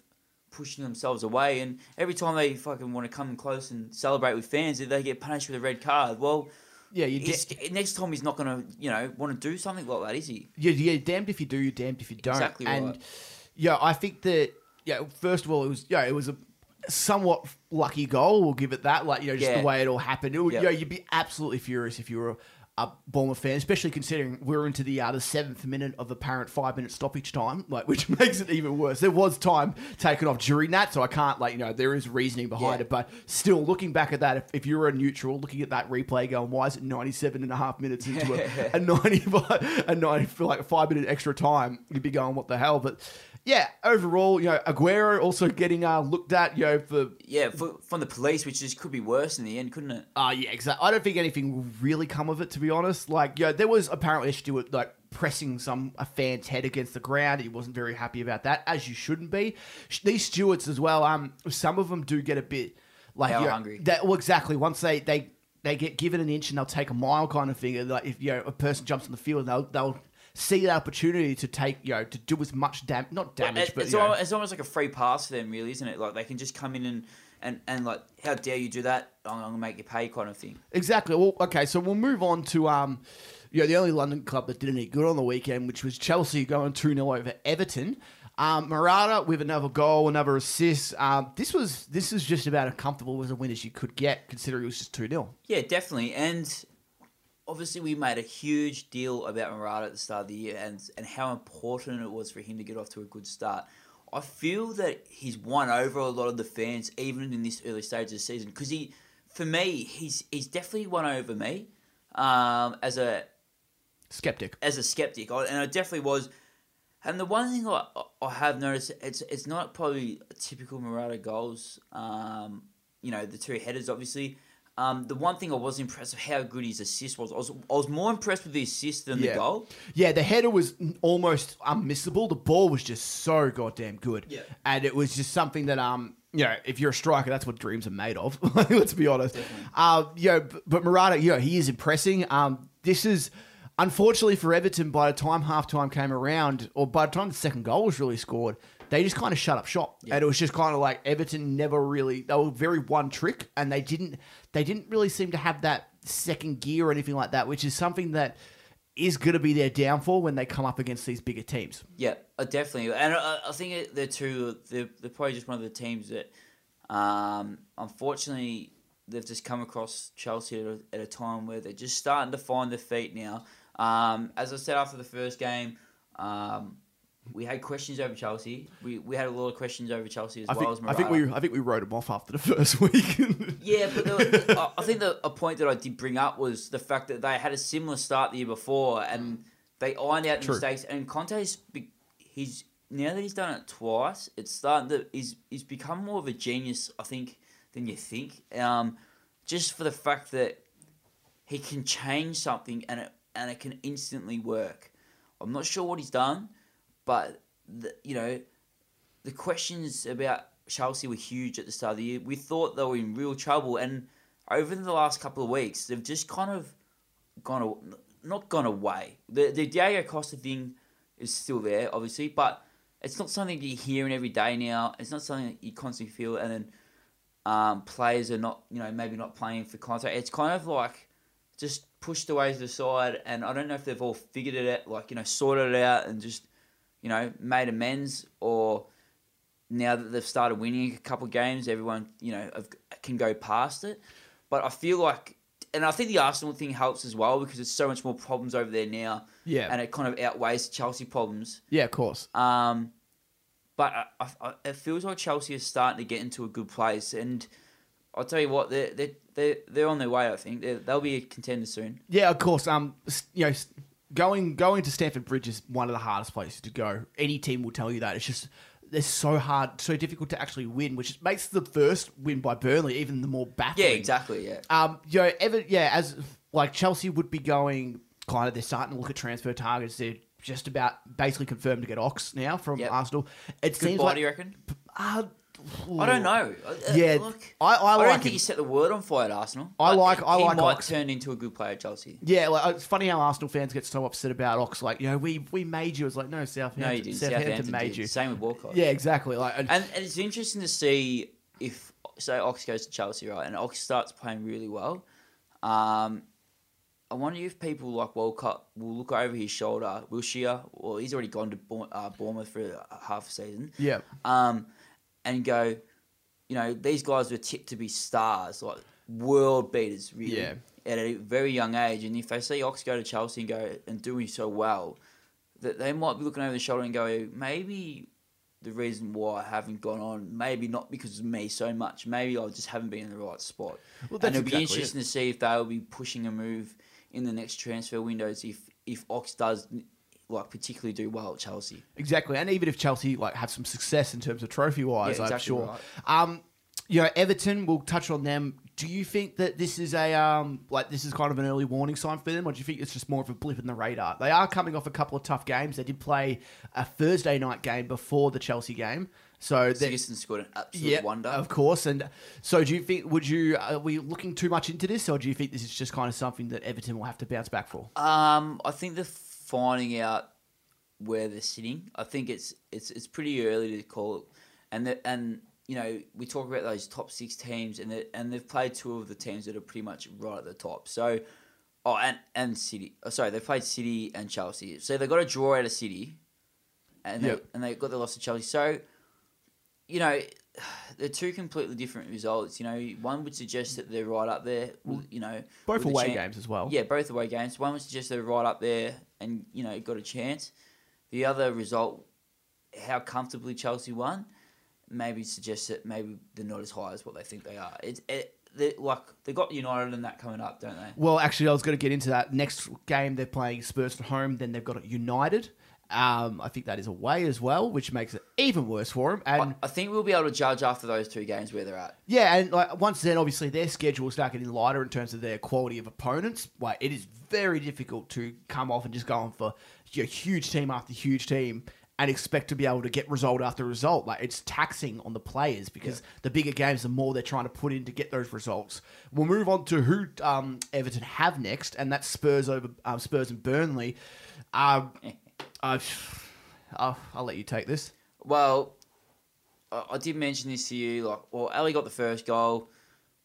pushing themselves away, and every time they fucking want to come close and celebrate with fans, they get punished with a red card. Well, yeah, you he's, next time he's not going to, you know, want to do something like that, is he? you're, you're damned if you do, you're damned if you don't. Exactly and right. yeah, I think that yeah, first of all, it was yeah, it was a somewhat lucky goal. We'll give it that. Like you know, just Yeah. the way it all happened. It would, Yeah. you know, you'd be absolutely furious if you were. A, Bournemouth fan, especially considering we're into the uh, the seventh minute of apparent five minute stoppage time, [LAUGHS] like which makes it even worse. There was time taken off during that, so I can't like you know there is reasoning behind Yeah. it, but still looking back at that, if, if you were a neutral looking at that replay, going why is it 97 and a half minutes into a, [LAUGHS] a 95 a 90 for like a five minute extra time, you'd be going what the hell, but. Yeah, overall, you know, Aguero also getting uh, looked at, you know, for Yeah, for, from the police, which just could be worse in the end, couldn't it? uh, yeah, exactly. I don't think anything will really come of it, to be honest. Like, yeah, there was apparently a steward like pressing some a fan's head against the ground. He wasn't very happy about that, as you shouldn't be. These stewards as well. Um, some of them do get a bit like Power you know, hungry. That, well, exactly. Once they they they get given an inch and they'll take a mile kind of thing. And, Like if you know a person jumps on the field, they'll they'll see that opportunity to take you know to do as much damage, not damage, It- but it's, almost, it's almost like a free pass for them, really, isn't it? Like they can just come in and, and, and like, how dare you do that? I'm, I'm gonna make you pay, kind of thing. Exactly. Well, okay, so we'll move on to um, you know, the only London club that did any good on the weekend, which was Chelsea going 2 0 over Everton. Um, Morata with another goal, another assist. Um, this was this is just about as comfortable as a win as you could get, considering it was just 2 0. Yeah, definitely. And obviously, we made a huge deal about Morata at the start of the year and, and how important it was for him to get off to a good start. I feel that he's won over a lot of the fans, even in this early stage of the season, because he, for me, he's he's definitely won over me um, as a Skeptic. as a skeptic, I- and I definitely was. And the one thing I, I have noticed, it's it's not probably typical Morata goals. Um, you know, the two headers, obviously. Um, the one thing I was impressed with how good his assist was. I was, I was more impressed with the assist than Yeah. the goal. Yeah, the header was almost unmissable. The ball was just so goddamn good. Yeah. And it was just something that, um, you know, if you're a striker, that's what dreams are made of. [LAUGHS] Let's be honest. Uh, you know, but Morata, you know, he is impressing. Um, this is, unfortunately for Everton, by the time halftime came around, or by the time the second goal was really scored, they just kind of shut up shop, Yeah. and it was just kind of like Everton never really. They were very one trick, and they didn't. They didn't really seem to have that second gear or anything like that, which is something that is going to be their downfall when they come up against these bigger teams. Yeah, uh, definitely, and I, I think they're two. They're, they're probably just one of the teams that, um, unfortunately, they've just come across Chelsea at a, at a time where they're just starting to find their feet now. Um, as I said after the first game, um, we had questions over Chelsea. We, we had a lot of questions over Chelsea as I well think as I think we I think we wrote them off after the [LAUGHS] first week. [LAUGHS] Yeah, but the, I- think the, a point that I did bring up was the fact that they had a similar start the year before, and they ironed out the True. mistakes. And Conte's he's now that he's done it twice, it's starting to he's he's become more of a genius, I think, than you think. Um, just for the fact that he can change something and it and it can instantly work. I'm not sure what he's done, but the, you know, the questions about Chelsea were huge at the start of the year. We thought they were in real trouble, and over the last couple of weeks, they've just kind of gone not gone away. The the Diego Costa thing is still there, obviously, but it's not something you're hearing every day now. It's not something that you constantly feel, and then um, players are not, you know, maybe not playing for Conte. It's kind of like just pushed away to the side, and I don't know if they've all figured it out, like you know, sorted it out, and just you know made amends, or now that they've started winning a couple of games, everyone you know can go past it. But I feel like, and I think the Arsenal thing helps as well because there's so much more problems over there now, yeah, and it kind of outweighs Chelsea problems. yeah, of course. Um, but I, I, it feels like Chelsea is starting to get into a good place, and I'll tell you what, they're they're they're, they're on their way. I think they're, they'll be a contender soon. Yeah, of course. Um, you know, going going to Stamford Bridge is one of the hardest places to go. Any team will tell you that. It's just they're so hard, so difficult to actually win, which makes the first win by Burnley even the more baffling. Yeah, exactly. Yeah, Um, you know, ever, yeah, as like Chelsea would be going, kind of, they're starting to look at transfer targets. They're just about basically confirmed to get Ox now from Yep. Arsenal. It good seems like do you reckon? uh, I don't know. Uh, Yeah, look, I, I I, like don't him. think he set the word on fire at Arsenal. I like- I he like might Ox. turn into a good player at Chelsea. Yeah, like it's funny how Arsenal fans get so upset about Ox. Like, you know, we we made you. It's like, no, Southampton, No, you didn't. Southampton, Southampton made did. you. Same with Walcott. Yeah, exactly. Like, and, And, and it's interesting to see if, say, Ox goes to Chelsea, right, and Ox starts playing really well. Um, I wonder if people like Walcott will look over his shoulder. Will Wilshere, well, he's already gone to uh, Bournemouth for half a season, yeah, um, and go, you know, these guys were tipped to be stars, like world beaters, really, Yeah. at a very young age. And if they see Ox go to Chelsea and go and doing so well, that they might be looking over the shoulder and go, maybe the reason why I haven't gone on, maybe not because of me so much, maybe I just haven't been in the right spot. Well, and it'll be exactly interesting to see if they'll be pushing a move in the next transfer windows if if Ox does like particularly do well at Chelsea. exactly. And even if Chelsea like have some success in terms of trophy wise, Yeah, I'm sure. right. Um, you know, Everton. We'll touch on them. Do you think that this is a um like this is kind of an early warning sign for them, or do you think it's just more of a blip in the radar? They are coming off a couple of tough games. They did play a Thursday night game before the Chelsea game, so Sigurdsson scored an absolute Yeah, wonder. of course. And so, do you think? Would you? Are we looking too much into this, or do you think this is just kind of something that Everton will have to bounce back for? Um, I think they're finding out where they're sitting. I think it's it's it's pretty early to call it, and the, and you know we talk about those top six teams, and they and they've played two of the teams that are pretty much right at the top. So, oh, and and City. Oh, sorry, they played City and Chelsea. So they got a draw out of City, and they Yep. and they got the loss to Chelsea. So, you know. [SIGHS] They're two completely different results. You know, one would suggest that they're right up there. You know, Both away games as well. yeah, both away games. One would suggest they're right up there and, you know, got a chance. The other result, how comfortably Chelsea won, maybe suggests that maybe they're not as high as what they think they are. It's it, they like they got United and that coming up, don't they? Well, actually, I was going to get into that. Next game, they're playing Spurs at home. Then they've got it United. Um, I think that is away as well, which makes it even worse for them. And I, I think we'll be able to judge after those two games where they're at. yeah, and like once then, obviously their schedule will start getting lighter in terms of their quality of opponents. Like it is very difficult to come off and just go on for a huge team after huge team and expect to be able to get result after result. Like it's taxing on the players because the bigger games, the more they're trying to put in to get those results. We'll move on to who um, Everton have next, and that's Spurs over um, Spurs and Burnley. Um, uh, I'll, I'll let you take this. Well, I, I did mention this to you. Like, well, Alli got the first goal.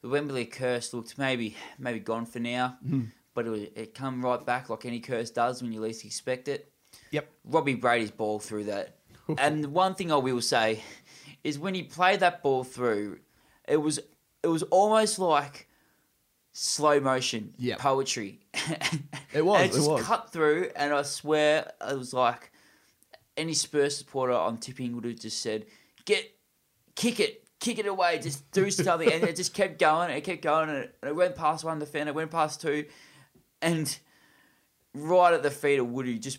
The Wembley curse looked maybe maybe gone for now, but it, was, it come right back like any curse does when you least expect it. Yep. Robbie Brady's ball through that. and the one thing I will say is when he played that ball through, it was it was almost like slow motion Yep. poetry. [LAUGHS] It was, it it just was. cut through, and I swear it was like any Spurs supporter on tipping would have just said, "Get, kick it." Kick it away, just do [LAUGHS] something, and it just kept going. and It kept going, and it, and it went past one defender, went past two, and right at the feet of Woody, just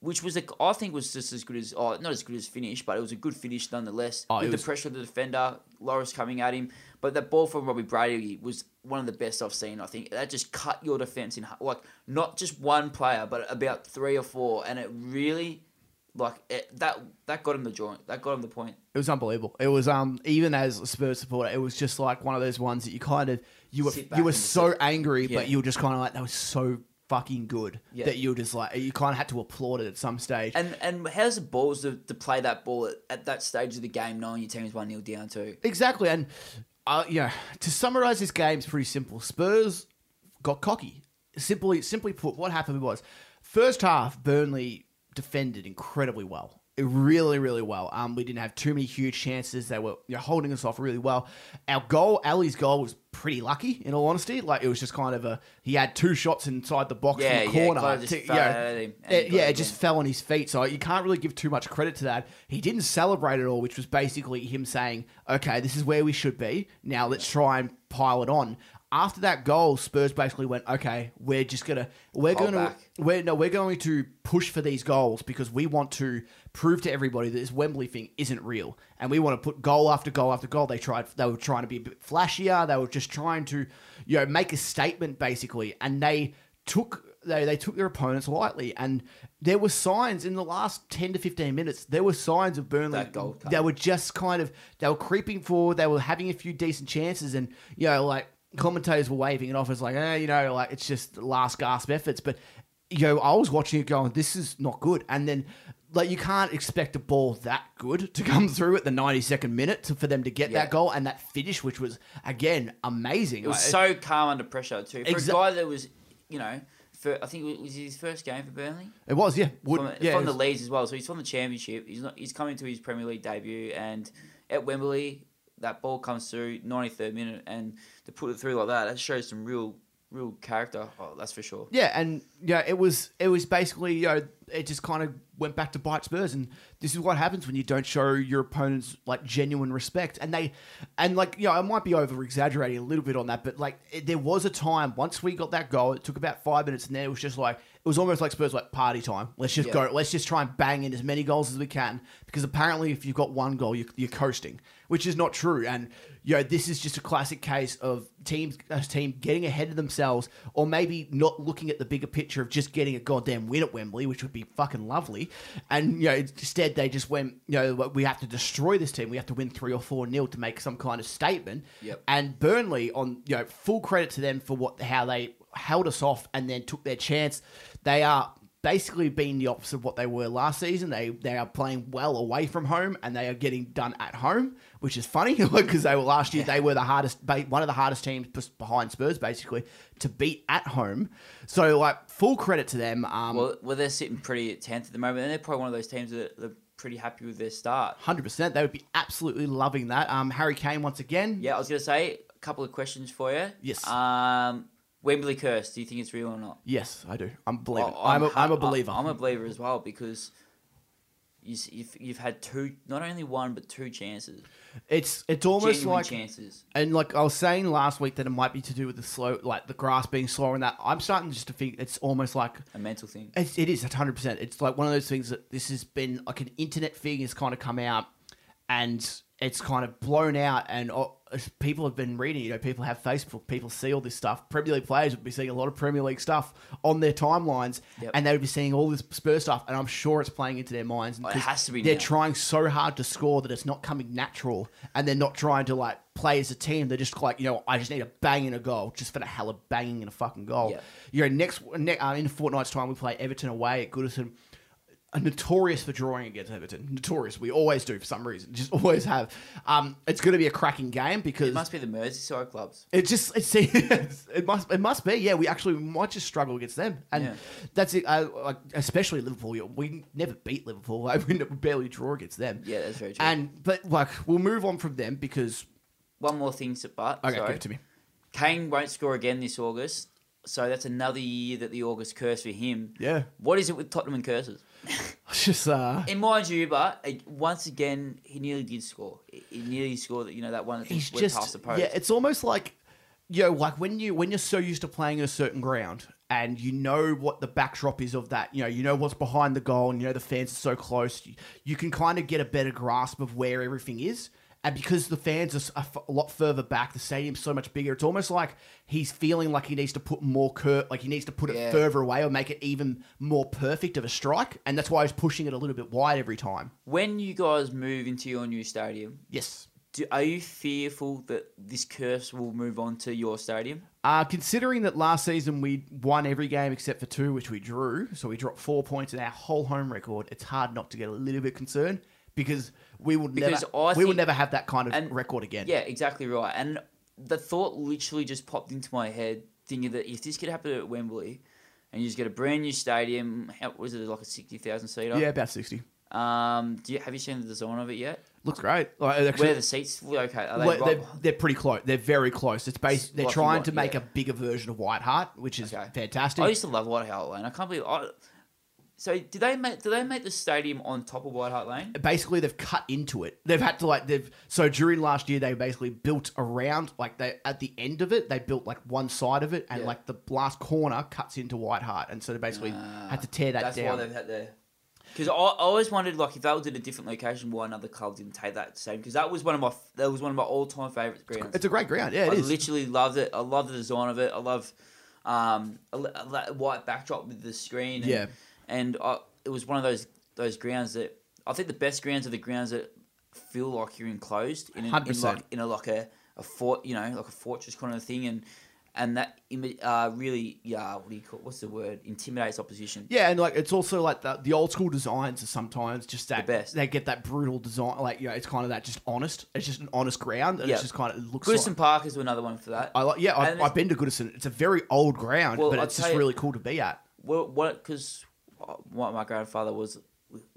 which was a, I think was just as good as oh not as good as finish, but it was a good finish nonetheless. Oh, it with the pressure of the defender, Lloris coming at him, but that ball from Robbie Brady was one of the best I've seen. I think that just cut your defense in like not just one player, but about three or four, and it really like it, that that got him the joint. That got him the point. It was unbelievable. It was um even as a Spurs supporter, it was just like one of those ones that you kind of you were you were so just- angry, Yeah. but you were just kind of like that was so fucking good Yeah. that you were just like you kind of had to applaud it at some stage. And and how's the balls to, to play that ball at, at that stage of the game, knowing your team is one 0 down too? Exactly, and uh, yeah, to summarize this game is pretty simple. Spurs got cocky. Simply, simply put, what happened was first half Burnley defended incredibly well. Really, really well. Um, we didn't have too many huge chances. They were you know, holding us off really well. Our goal, Alli's goal, was pretty lucky. In all honesty, like it was just kind of a he had two shots inside the box Yeah, from the yeah, corner. To- you know, him it- yeah, it just fell on his feet. So you can't really give too much credit to that. He didn't celebrate at all, which was basically him saying, "Okay, this is where we should be. Now let's try and pile it on." After that goal, Spurs basically went, "Okay, we're just gonna we're Hold gonna back. we're no we're going to push for these goals because we want to prove to everybody that this Wembley thing isn't real, and we want to put goal after goal after goal." They tried they were trying to be a bit flashier. They were just trying to you know make a statement basically, and they took they, they took their opponents lightly and there were signs in the last 10 to 15 minutes there were signs of Burnley That goal they were just kind of they were creeping forward they were having a few decent chances and you know like commentators were waving it off as like eh, you know like it's just last gasp efforts but you know I was watching it going this is not good and then like you can't expect a ball that good to come [LAUGHS] through at the 92nd minute to, for them to get Yeah. that goal and that finish which was again amazing It was Like, so calm under pressure too. For Exa- a guy that was, you know, for I think it was his first game for Burnley. it was yeah Wood, from, yeah from the Leeds as well. So he's from the Championship. He's not. He's coming to his Premier League debut, and at Wembley, that ball comes through 93rd minute, and to put it through like that, that shows some real, real character. Oh, that's for sure. Yeah, and yeah, it was it was basically you know it just kind of went back to bite Spurs, and this is what happens when you don't show your opponents like genuine respect, and they and like you know I might be over exaggerating a little bit on that, but like it, there was a time once we got that goal, it took about five minutes, and then it was just like it was almost like Spurs like party time. Let's just Yeah. go, let's just try and bang in as many goals as we can, because apparently if you've got one goal, you're, you're coasting, which is not true, and you know this is just a classic case of teams a team getting ahead of themselves or maybe not looking at the bigger picture of just getting a goddamn win at Wembley which would be fucking lovely. And you know instead they just went you know we have to destroy this team. We have to win 3 or 4 nil to make some kind of statement. Yep. and Burnley on you know full credit to them for what how they held us off and then took their chance. They are basically being the opposite of what they were last season. They they are playing well away from home and they are getting done at home, which is funny [LAUGHS] because they were last year they were the hardest one of the hardest teams behind Spurs basically to beat at home. So like full credit to them. Um, Well, well, they're sitting pretty at tenth at the moment, and they're probably one of those teams that are pretty happy with their start. Hundred percent, they would be absolutely loving that. Um, Harry Kane once again. Yeah, I was gonna say a couple of questions for you. Yes. Um, Wembley curse. Do you think it's real or not? Yes, I do. I'm a believer. Oh, I'm, a, ha- I'm a believer. I'm a believer as well because you've, you've had two, not only one but two chances, it's it's almost genuine like chances. And like I was saying last week that it might be to do with the slow, like the grass being slower and that. I'm starting just to think it's almost like A mental thing. it's, it is a hundred percent. It's like one of those things that this has been like an internet thing has kind of come out, and it's kind of blown out, and oh, people have been reading. You know, people have Facebook. People see all this stuff. Premier League players would be seeing a lot of Premier League stuff on their timelines, Yep. and they would be seeing all this Spurs stuff. And I'm sure it's playing into their minds. Oh, it has to be They're now. trying so hard to score that it's not coming natural, and they're not trying to like play as a team. They're just like, you know, I just need a bang in a goal, just for the hell of banging in a fucking goal. Yep. You know, next ne- uh, in fortnight's time, we play Everton away at Goodison are notorious for drawing against Everton. Notorious. We always do for some reason. Just [LAUGHS] always have. Um, it's going to be a cracking game because It must be the Merseyside clubs. it just it seems [LAUGHS] it must it must be. Yeah, we actually might just struggle against them, and Yeah. that's it. Uh, like especially Liverpool. you We never beat Liverpool. [LAUGHS] Like, we never- barely draw against them. Yeah, that's very true. And but like we'll move on from them because One more thing, to- but okay, sorry. give it to me. Kane won't score again this August, so that's another year that the August curse for him. Yeah, What is it with Tottenham and curses? Just uh, And mind you, but uh, once again, he nearly did score. He- He nearly scored. You know that one he's went just past the post. yeah. It's almost like you know, like when you when you're so used to playing a certain ground and you know what the backdrop is of that. You know, you know what's behind the goal, and you know the fans are so close. You, you can kind of get a better grasp of where everything is. And because the fans are a, f- a lot further back, the stadium's so much bigger. It's almost like he's feeling like he needs to put more cur like he needs to put Yeah. it further away or make it even more perfect of a strike. And that's why he's pushing it a little bit wide every time. When you guys move into your new stadium, Yes. do, are you fearful that this curse will move on to your stadium? Uh, considering that last season we won every game except for two, which we drew, so we dropped four points in our whole home record, it's hard not to get a little bit concerned because we will Because never I we will never have that kind of and- record again. Yeah, exactly right. And the thought literally just popped into my head, thinking that if this could happen at Wembley, and you just get a brand new stadium, how was it like a sixty thousand seater? Yeah, about sixty. Um, do you have you seen the design of it yet? Looks great. Like, actually, Where are the seats? Okay, are they well, they're, they're pretty close. They're very close. It's based. They're Like trying what- to make yeah. a bigger version of White Hart, which is Okay. fantastic. I used to love White Hart Lane. I can't believe. I, so did they make? Did they make the stadium on top of White Hart Lane? basically they've cut into it. They've had to like they've so during last year they basically built around like they at the end of it they built like one side of it and Yeah. like the last corner cuts into White Hart and so they basically Ah, had to tear that That's down. That's why they've had the. Because I, I always wondered, like, if that was in a different location, why another club didn't take that same. Because that was one of my that was one of my all time favorite grounds. It's a great ground. Yeah, it I is. literally loved it. I love the design of it. I love um, a, a white backdrop with the screen. And, Yeah. And I, it was one of those those grounds that I think the best grounds are the grounds that feel like you're enclosed in, a, in 100%. like in a like a, a fort, you know, like a fortress kind of thing, and and that uh, really, yeah, what do you call? What's the word? Intimidates opposition. Yeah, and like it's also like the, the old school designs are sometimes just that The best. they get that brutal design. Like you know, it's kind of that just honest. It's just an honest ground, and Yeah. it's just kind of it looks. Goodison like, Park is another one for that. I like, yeah, I've, I've been to Goodison. It's a very old ground, Well, but I'll it's just you- really cool to be at. Well, what? Because Uh, what my grandfather was,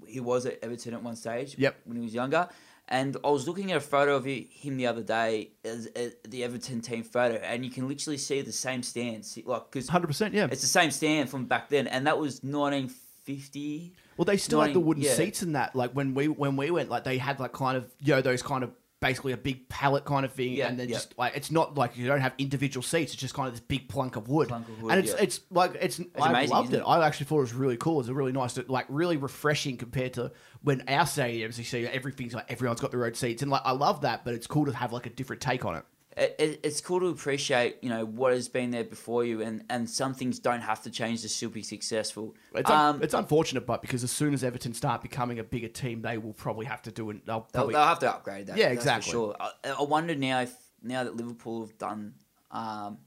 he was at Everton at one stage. Yep. When he was younger, and I was looking at a photo of hi- him the other day, as, as the Everton team photo, and you can literally see the same stand, see- like because Hundred percent. Yeah. it's the same stand from back then, and that was nineteen fifty. Well, they still had the wooden yeah. seats in that. Like when we when we went, like they had like kind of you know those kind of basically a big pallet kind of thing, Yeah, and then yeah. just like it's not like you don't have individual seats. It's just kind of this big plunk of wood, Plunk of wood, and it's yeah. it's like it's, I amazing, loved it. it? I actually thought it was really cool. It's a really nice, like really refreshing compared to when our stadiums you see everything's like everyone's got their own seats, and like I love that, but it's cool to have like a different take on it. It, it, it's cool to appreciate, you know, what has been there before you, and, and some things don't have to change to still be successful. It's, un- Um, it's unfortunate, but because as soon as Everton start becoming a bigger team, they will probably have to do it. They'll They'll, they'll have to upgrade that. Yeah, exactly. Sure. I, I wonder now if now that Liverpool have done um,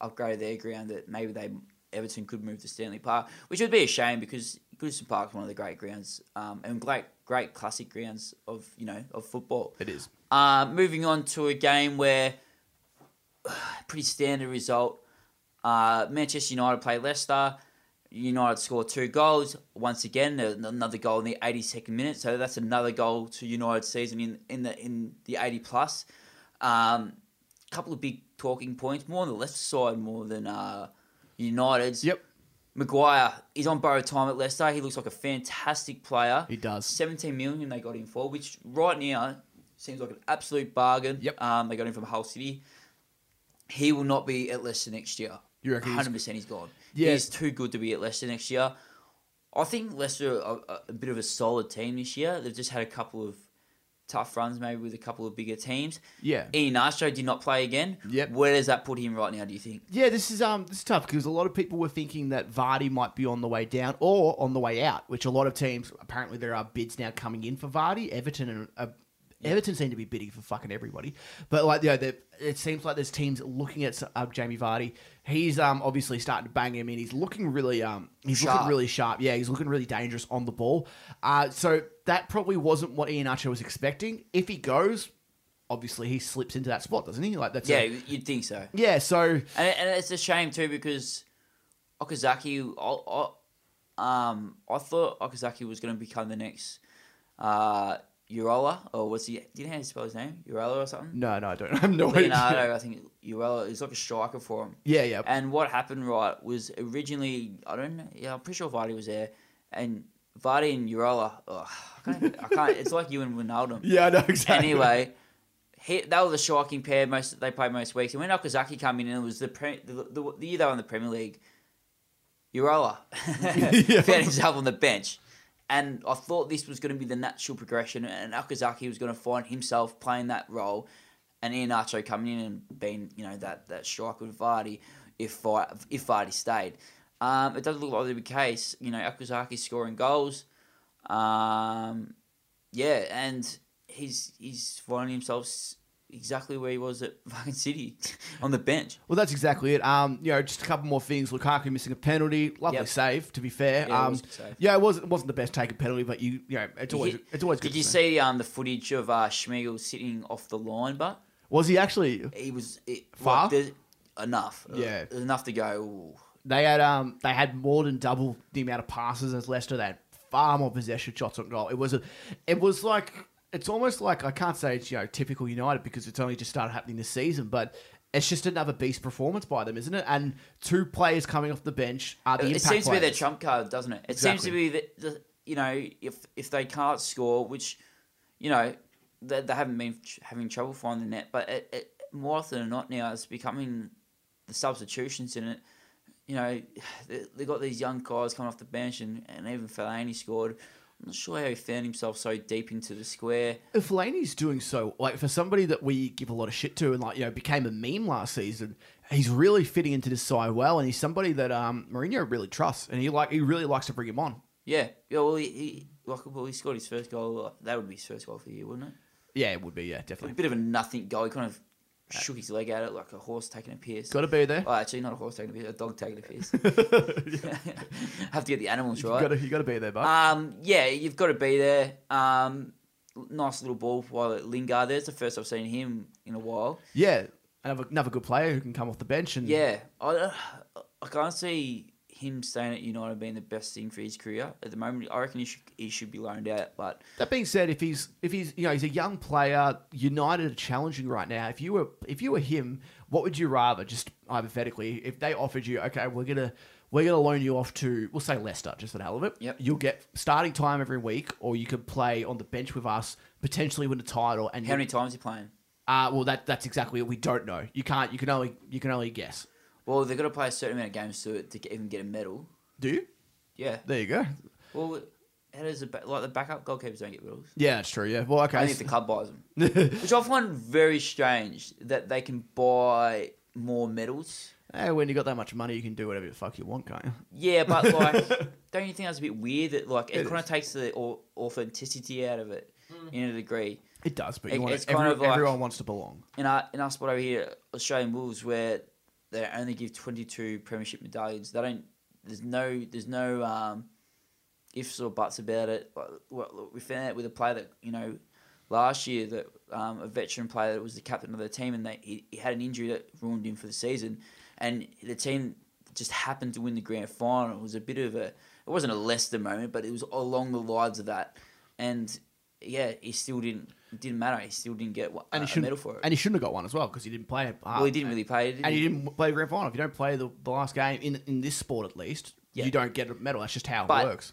upgraded their ground that maybe they Everton could move to Stanley Park, which would be a shame because Goodison Park is one of the great grounds um, and great great classic grounds of you know of football. it is. Uh, moving on to a game where [SIGHS] pretty standard result. Uh, Manchester United play Leicester. United score two goals. Once again, another goal in the 82nd minute. So that's another goal to United season in, in the in the 80 plus. Um, couple of big talking points. More on the left side, more than uh, United's. Yep, Maguire, he's on borrowed time at Leicester. He looks like a fantastic player. he does. 17 million they got him for, which right now seems like an absolute bargain. Yep. Um, they got him from Hull City. He will not be at Leicester next year. You reckon 100% he's gone. Yeah. He's too good to be at Leicester next year. I think Leicester are a, a bit of a solid team this year. They've just had a couple of tough runs maybe with a couple of bigger teams. Yeah. Iheanacho did not play again. Yep. Where does that put him right now? Do you think? Yeah, this is um this is tough because a lot of people were thinking that Vardy might be on the way down or on the way out, which a lot of teams apparently there are bids now coming in for Vardy. Everton and Everton seem to be bidding for fucking everybody, but like you know, it seems like there's teams looking at uh, Jamie Vardy. He's um obviously starting to bang him in. He's looking really um he's Sharp. looking really sharp. Yeah, he's looking really dangerous on the ball. Uh, so that probably wasn't what Iheanacho was expecting. If he goes, obviously he slips into that spot, doesn't he? Like that's Yeah, a- you'd think so. yeah. So And, and it's a shame too because Okazaki, I, I, um, I thought Okazaki was going to become the next uh, Urola, or what's he? Do you know how to spell his name? Urola or something? No, no, I don't. [LAUGHS] I have no idea. Leonardo, I think Urola is like a striker for him. Yeah, yeah. And what happened, right, was originally I don't know. Yeah, I'm pretty sure Vardy was there, and Vardy and Urola. Ugh, I can't. I can't it's like you and Wijnaldum. [LAUGHS] Yeah, I know exactly. Anyway, he, they were the striking pair. Most they played most weeks. And when Okazaki came in, it was the pre, the, the, the year they were in the Premier League. Urola [LAUGHS] Yeah. found himself on the bench, and I thought this was going to be the natural progression, and Okazaki was going to find himself playing that role, and Iheanacho coming in and being you know that that striker with Vardy, if if Vardy stayed. Um, it doesn't look like the case. You know, Okazaki scoring goals. Um, yeah, and he's he's finding himself exactly where he was at [LAUGHS] fucking City on the bench. well, that's exactly it. Um, you know, just a couple more things. Lukaku missing a penalty. Lovely Yep. save, to be fair. Yeah, it um, was a good save. yeah, it wasn't wasn't the best taken penalty, but you you know, it's always it's always good. Did you see um, the footage of uh, Schmeichel sitting off the line? But Was he actually? he was it, Far? like, enough. Yeah. Enough to go. Ooh. They had um they had more than double the amount of passes as Leicester. They had far more possession shots on goal. It was a, it was like it's almost like I can't say it's you know typical United because it's only just started happening this season, but. It's just another beast performance by them, isn't it? And two players coming off the bench are the It, impact seems to be their trump card, doesn't it? It seems to be that the, you know if if they can't score, which you know they, they haven't been ch- having trouble finding the net, but it, it, more often than not now it's becoming the substitutions in it. You know, [SIGHS] they, they got these young guys coming off the bench, and, and even Fellaini scored. I'm not sure how he found himself so deep into the square. if Fellaini's doing so, like for somebody that we give a lot of shit to, and like you know became a meme last season, he's really fitting into this side well, and he's somebody that um Mourinho really trusts, and he like he really likes to bring him on. Yeah, yeah. Well, he, he like well, he scored his first goal. That would be his first goal for the year, wouldn't it? Yeah, it would be. Yeah, definitely. A bit of a nothing goal. He kind of shook his leg at it like a horse taking a piss. Got to be there. Oh, actually, not a horse taking a piss, a dog taking a piss. [LAUGHS] [LAUGHS] Have to get the animals You right. got to you got to be there, bud. Um, yeah, you've got to be there. Um, nice little ball while Lingard. There's the first I've seen him in a while. yeah, another another good player who can come off the bench and Yeah, I, I can't see him staying at United being the best thing for his career at the moment. I reckon he should he should be loaned out, but That being said, if he's if he's you know he's a young player, United are challenging right now. If you were if you were him, what would you rather? Just hypothetically, if they offered you, okay, we're gonna we're gonna loan you off to we'll say Leicester, just for the hell of it. Yep. You'll get starting time every week, or you could play on the bench with us, potentially win a title. And how many times are you playing? Uh, well, that that's exactly it. We don't know. You can't. You can only you can only guess. Well, they've got to play a certain amount of games to to even get a medal. Do you? Yeah. There you go. Well, how does the ba- like the backup goalkeepers don't get medals? Yeah, that's true. Yeah. Well, okay. Only if the club buys them, [LAUGHS] which I find very strange that they can buy more medals. Hey, when you got that much money, you can do whatever the fuck you want, can't you? Yeah, but like, [LAUGHS] don't you think that's a bit weird? That like it, It kind of takes the au- authenticity out of it hmm. in a degree. It does, but It- you want it's it, kind everyone, of like- everyone wants to belong. In our in our spot over here, Australian Rules, where they only give twenty two premiership medallions, they don't. There's no there's no um, ifs or buts about it. We found out with a player that you know last year that um, a veteran player that was the captain of the team, and they he, he had an injury that ruined him for the season, and the team just happened to win the grand final. It was a bit of a it wasn't a Leicester moment, but it was along the lines of that, and yeah, he still didn't it didn't matter. He still didn't get one- And a, he a shouldn't. medal for it. And he shouldn't have got one as well because he didn't play it. well, he didn't really play. Did And he? didn't play grand final. If you don't play the, the last game in in this sport, at least, Yeah. you don't get a medal. That's just how But- it works.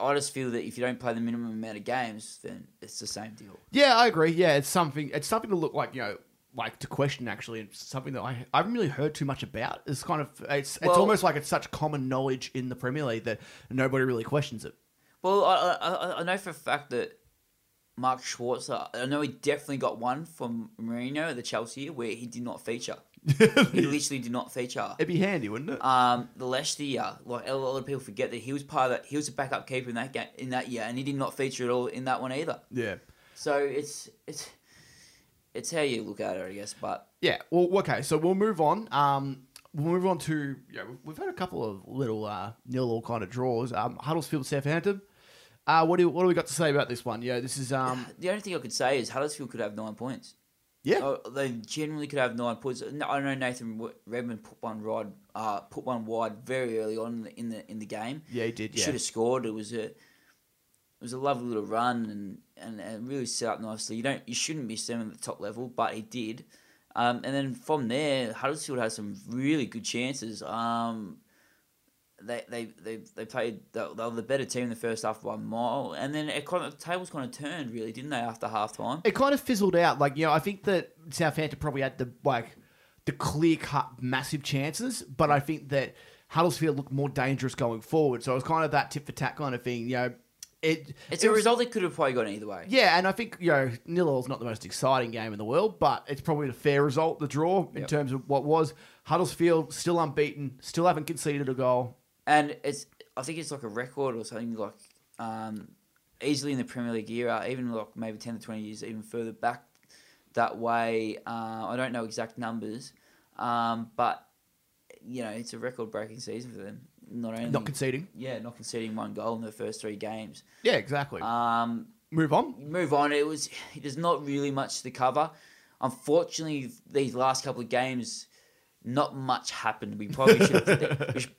I just feel that if you don't play the minimum amount of games, then it's the same deal. Yeah, I agree. Yeah, it's something. It's something to look like you know, like to question. Actually, it's something that I I haven't really heard too much about. It's kind of it's it's Well- almost like it's such common knowledge in the Premier League that nobody really questions it. Well, I, I, I- I know for a fact that Mark Schwarzer. I know he definitely got one from Mourinho at the Chelsea where he did not feature. [LAUGHS] he literally did not feature. It'd be handy, wouldn't it? Um, the Leicester year, like a lot of people forget that he was part of that. He was a backup keeper in that game in that year, and he did not feature at all in that one either. yeah. So it's it's it's how you look at it, I guess. But Yeah. Well, okay. So we'll move on. Um, we'll move on to yeah. We've had a couple of little uh, nil all kind of draws. Um, Huddersfield, Southampton. Uh, what do what do we got to say about this one? Yeah, this is um. [SIGHS] the only thing I could say is Huddersfield could have nine points. Yeah. Oh, they generally could have nine points. No, I know Nathan Redmond put one wide, uh, put one wide very early on in the in the, in the game. Yeah, he did. Should have scored. It was a it was a lovely little run and, and, and really set up nicely. You don't you shouldn't be seven at the top level, but he did. Um, and then from there, Huddersfield had some really good chances. Um, they, they, they, they played they they were the better team in the first half by a mile, and then it kind of, the tables kind of turned really, didn't they? After half time, It kind of fizzled out. Like you know, I think that Southampton probably had the like the clear cut massive chances, but I think that Huddersfield looked more dangerous going forward. So it was kind of that tip for tat kind of thing. You know, it it's it a was- result that could have probably gone either way. Yeah, and I think you know nil is not the most exciting game in the world, but it's probably a fair result, the draw in Yep. terms of what was Huddersfield still unbeaten, still haven't conceded a goal. And it's I think it's like a record or something like um, easily in the Premier League era, even like maybe ten to twenty years even further back that way. Uh, I don't know exact numbers, um, but you know it's a record breaking season for them. Not only Not conceding. yeah, not conceding one goal in the first three games. Yeah, exactly. Um, Move on. move on. It was there's not really much to cover. Unfortunately, these last couple of games, not much happened. We probably should. We should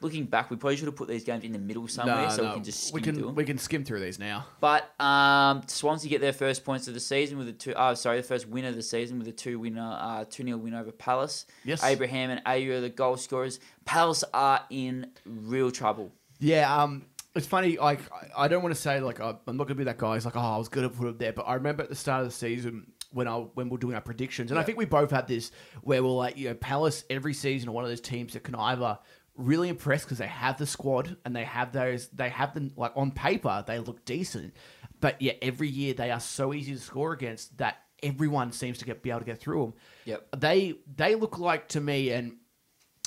looking back, we probably should have put these games in the middle somewhere so we can just we skim through can we can skim through these now. But um, Swansea get their first points of the season with a two. Oh, sorry, the first win of the season with a two winner, uh, two 0 win over Palace. Yes. Abraham and Ayew are the goal scorers. Palace are in real trouble. Yeah, um, it's funny. Like, I- I don't want to say like I'm not gonna be that guy. It's like, oh, I was gonna put him there, but I remember at the start of the season when I when we are doing our predictions, and I think we both had this where we're like, you know, Palace every season are one of those teams that can either really impressed because they have the squad and they have those they have them like on paper they look decent, but yeah, every year they are so easy to score against that everyone seems to get be able to get through them. Yep. They they look like to me and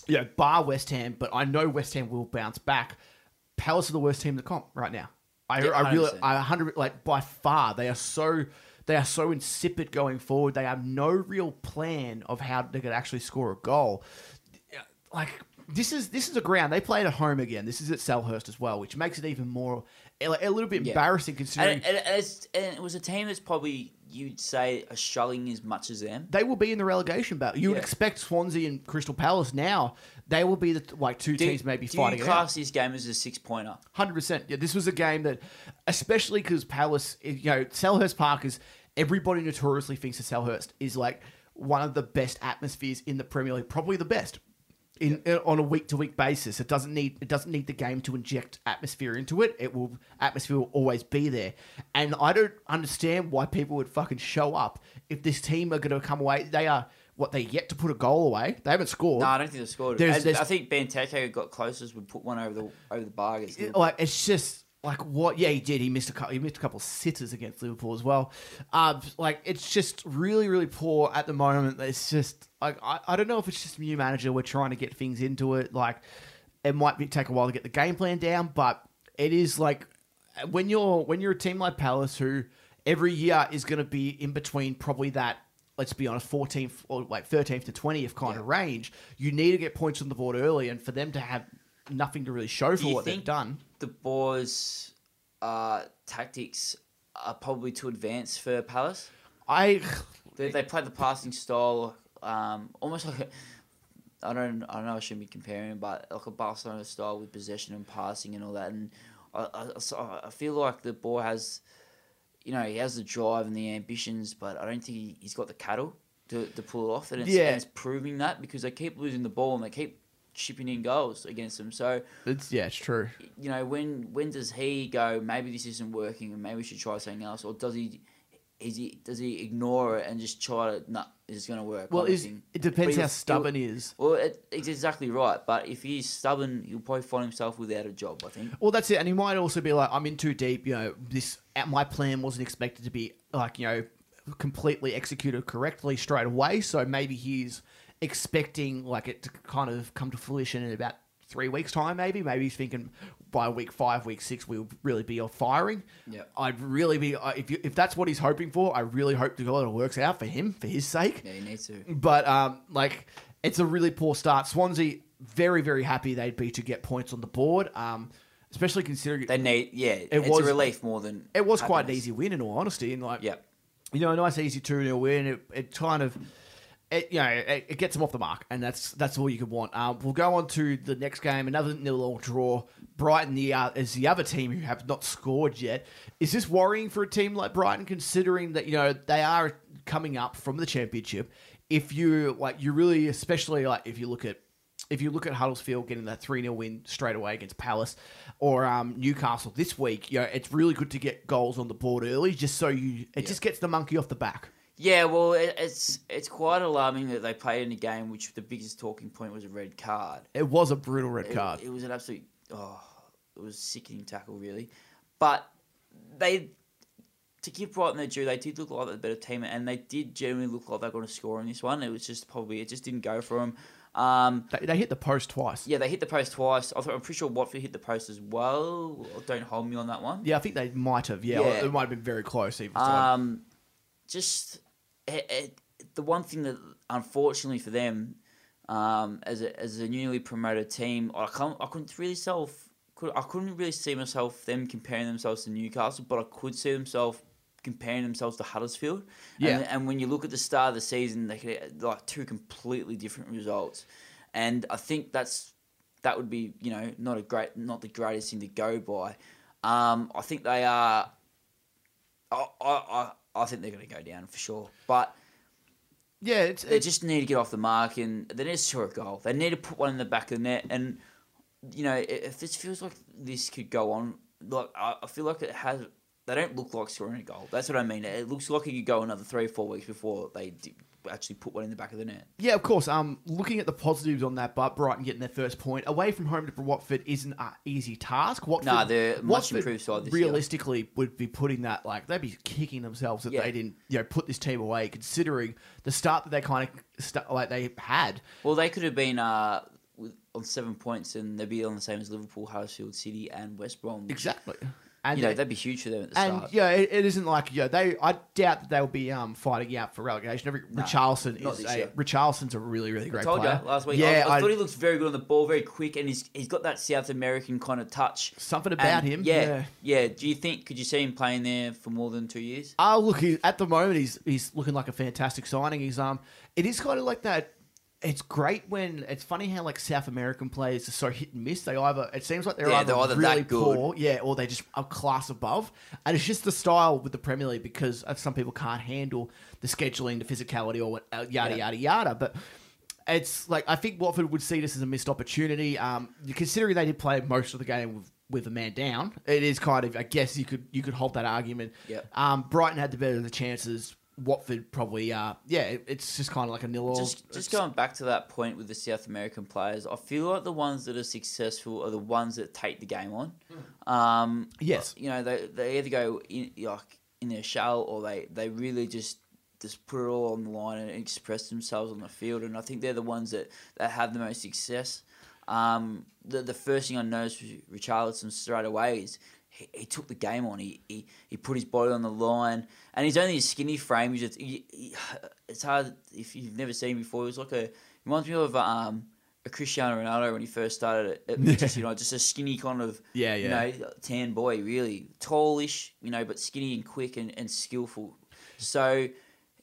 you know, bar West Ham, but I know West Ham will bounce back. Palace are the worst team in the comp right now. I, Yeah, I really, I hundred like by far they are so they are so insipid going forward. They have no real plan of how they could actually score a goal. Like this is this is a ground they played at home again. This is at Selhurst as well, which makes it even more a, a little bit Yeah. embarrassing considering And, and, and it's, and it was a team that's probably you'd say are struggling as much as them. they will be in the relegation battle. You would Yeah. expect Swansea and Crystal Palace now. They will be the like two teams maybe do fighting you it out. class this game as a six pointer? Hundred percent. Yeah, this was a game that, especially because Palace, you know, Selhurst Park is everybody notoriously thinks that Selhurst is like one of the best atmospheres in the Premier League, probably the best. In, in- on a week to week basis, it doesn't need it doesn't need the game to inject atmosphere into it. It will atmosphere will always be there, and I don't understand why people would fucking show up if this team are going to come away. They are what they yet to put a goal away. They haven't scored. No, I don't think they scored. There's- there's- I think Benteke got closest. Would put one over the over the bar. against It- like it's just like what? Yeah, he did. He missed a couple. He missed a couple of sitters against Liverpool as well. Um, like it's just really, really poor at the moment. It's just like I, I don't know if it's just a new manager. We're trying to get things into it. Like it might be take a while to get the game plan down, but it is like when you're when you're a team like Palace who every year is going to be in between probably that. Let's be honest, 14th or like 13th to 20th kind of range. You need to get points on the board early, and for them to have nothing to really show for what they've done. the boys' uh, tactics are probably too advanced for Palace? I They, they play the passing style, um, almost like a. I don't. I don't know I shouldn't be comparing, but like a Barcelona style with possession and passing and all that. And I, I, I feel like the boy has, you know, he has the drive and the ambitions, but I don't think he, he's got the cattle to, to pull it off. And it's, Yeah. and it's proving that because they keep losing the ball and they keep chipping in goals against them. So it's yeah, it's true. you know, when when does he go? Maybe this isn't working, and maybe we should try something else, or does he? is he does he ignore it and just try to nah, it's going to work? Well, is, it depends how stubborn he is. Well, it, it's exactly right. But if he's stubborn, he'll probably find himself without a job. I think. Well, that's it, and he might also be like, "I'm in too deep." You know, this my plan wasn't expected to be like you know completely executed correctly straight away. So maybe he's expecting like it to kind of come to fruition in about three weeks' time. Maybe, maybe he's thinking by week five, week six, we'll really be off firing. Yeah, I'd really be if you, if that's what he's hoping for. I really hope to God it works out for him for his sake. Yeah, he needs to. But um, like it's a really poor start. Swansea very very happy they'd be to get points on the board. Um, especially considering They need. Yeah, it's was- a relief more than. it was quite an easy win in all honesty. And like, yeah, you know, a nice easy two 0 win. It, it kind of, it, you know, it, it gets them off the mark, and that's that's all you could want. Um, we'll go on to the next game, another nil all draw. Brighton, the uh, is the other team who have not scored yet. Is this worrying for a team like Brighton, considering that you know they are coming up from the championship? If you like, you really, especially like if you look at if you look at Huddersfield getting that 3 0 win straight away against Palace or um, Newcastle this week, you know, it's really good to get goals on the board early just so you it just gets the monkey off the back. Yeah, well, it, it's it's quite alarming that they played in a game which the biggest talking point was a red card. It was a brutal red It, card. it was an absolute. Oh, it was a sickening tackle, really. But they, to give Brighton their due, they did look like the better team, and they did genuinely look like they were going to score in this one. It was just probably it just didn't go for them. Um, They, they hit the post twice. yeah, they hit the post twice. I I'm pretty sure Watford hit the post as well. Don't hold me on that one. Yeah, I think they might have. Yeah, Yeah. it might have been very close even. Um, just it, it, the one thing that unfortunately for them, um, as a as a newly promoted team, I can't I couldn't really self could I couldn't really see myself them comparing themselves to Newcastle, but I could see themselves comparing themselves to Huddersfield. Yeah. And, and when you look at the start of the season, they could like two completely different results, and I think that's that would be you know not a great not the greatest thing to go by. Um, I think they are. I, I, I think they're going to go down for sure. But yeah, it's, they it's just need to get off the mark and they need to score a goal. They need to put one in the back of the net. And, you know, if this feels like this could go on, like I, I feel like it has. They don't look like scoring a goal. That's what I mean. It looks like it could go another three or four weeks before they actually put one in the back of the net. Yeah, of course. Um, looking at the positives on that, but Brighton getting their first point away from home to Watford isn't an easy task. Watford, Nah, they're much Watford improved side this year. realistically would be putting that like they'd be kicking themselves that Yeah. they didn't you know put this team away, considering the start that they kind of st- like they had. Well, they could have been uh, with, on seven points and they'd be on the same as Liverpool, Huddersfield City, and West Brom. Exactly, and You know, that'd be huge for them at the and start. yeah, it, it isn't like yeah they. I doubt that they'll be um fighting out for relegation. Every Richarlison not is this a year. Richarlison's a really really I great told player. you last week. Yeah, I, I, I- thought he looks very good on the ball, very quick, and he's he's got that South American kind of touch. something about And, him. Yeah, yeah, Do you think could you see him playing there for more than two years? Oh, look, he, at the moment he's he's looking like a fantastic signing. He's um, it is kind of like that. It's great when it's funny how like South American players are so hit and miss. They either it seems like they're Yeah, either, they're either really that good. poor, yeah, or they just a class above. And it's just the style with the Premier League because some people can't handle the scheduling, the physicality, or what uh, yada Yeah. yada yada. But it's like I think Watford would see this as a missed opportunity. Um, considering they did play most of the game with, with a man down, it is kind of I guess you could you could hold that argument. Yeah. Um, Brighton had the better of the chances. Watford probably, uh, yeah, it- it's just kind of like a nil all. Just just going back to that point with the South American players, I feel like the ones that are successful are the ones that take the game on. Um, Yes. you know they they either go in like in their shell or they they really just just put it all on the line and express themselves on the field. And I think they're the ones that, that have the most success. Um, the the first thing I noticed with Richarlison straight away is he, he took the game on. He, he he put his body on the line, and he's only a skinny frame. He's just, he, he, it's hard if you've never seen him before. He was like a reminds me of um, a Cristiano Ronaldo when he first started at, at [LAUGHS] Manchester United. Just a skinny kind of Yeah, yeah. you know tan boy, really tallish, you know, but skinny and quick and, and skillful. So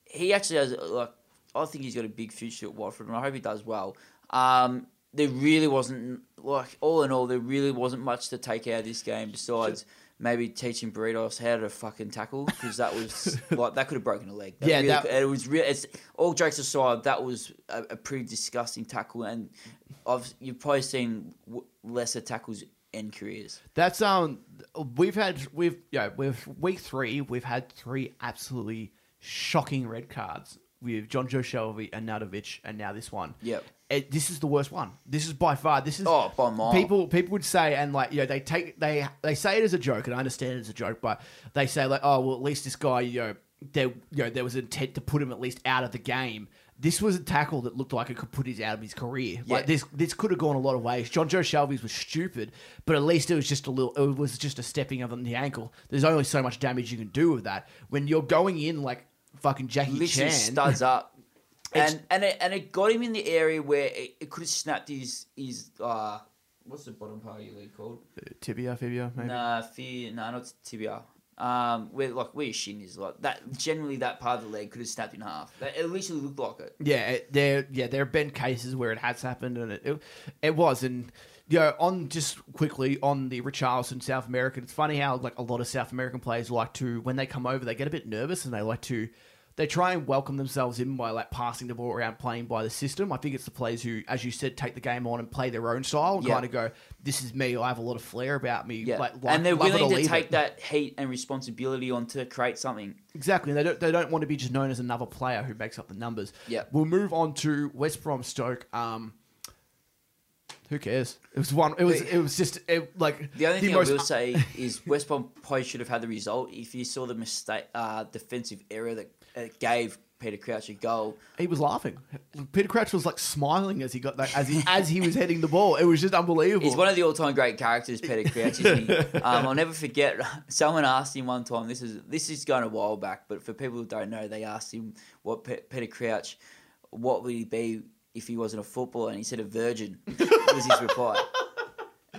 he actually has like I think he's got a big future at Watford, and I hope he does well. Um, there really wasn't like all in all, there really wasn't much to take out of this game besides maybe teaching Britos how to fucking tackle because that was [LAUGHS] like that could have broken a leg. That Yeah, really, that- it was real. It's all jokes aside, that was a, a pretty disgusting tackle, and I've you've probably seen w- lesser tackles end careers. That's um we've had we've yeah we've week three we've had three absolutely shocking red cards with Jonjo Shelvey and Arnautovic and now this one. Yep. It, this is the worst one. This is by far. This is Oh, by mile. people people would say and like you know they take they they say it as a joke and I understand it as a joke, but they say like oh well at least this guy you know there you know there was intent to put him at least out of the game. This was a tackle that looked like it could put his out of his career. Yeah. Like this this could have gone a lot of ways. Jonjo Shelvey's was stupid, but at least it was just a little it was just a stepping of the ankle. There's only so much damage you can do with that. When you're going in like fucking Jackie literally Chan. studs up. It's- And and it, and it got him in the area where it, it could have snapped his his uh what's the bottom part of your leg called? Tibia, fibia, maybe. Nah, fear, nah, not tibia. Um, where like where your shin is, like that. Generally, that part of the leg could have snapped in half. That, it literally looked like it. Yeah, it- there yeah there have been cases where it has happened and it it, it was and you know, on just quickly on the Richarlison South American, it's funny how like a lot of South American players like to when they come over they get a bit nervous and they like to they try and welcome themselves in by like passing the ball around, playing by the system. I think it's the players who, as you said, take the game on and play their own style and Yeah. kind of go, "This is me. I have a lot of flair about me." Yeah, like, like and they're willing to take it. that heat and responsibility on to create something. Exactly. They don't, they don't want to be just known as another player who makes up the numbers. Yeah. We'll move on to West Brom Stoke. Um, who cares? It was one. It was. It was just it, like The only thing most- I will say is West Brom probably should have had the result if you saw the mistake, uh, defensive error that it gave Peter Crouch a goal. He was laughing. Peter Crouch was like smiling as he got that as he as he was heading the ball. It was just unbelievable. He's one of the all-time great characters, Peter Crouch. [LAUGHS] Um, I'll never forget. Someone asked him one time. This is this is going a while back, but for people who don't know, they asked him what Pe- Peter Crouch, what would he be if he wasn't a footballer, and he said a virgin. was his reply. [LAUGHS]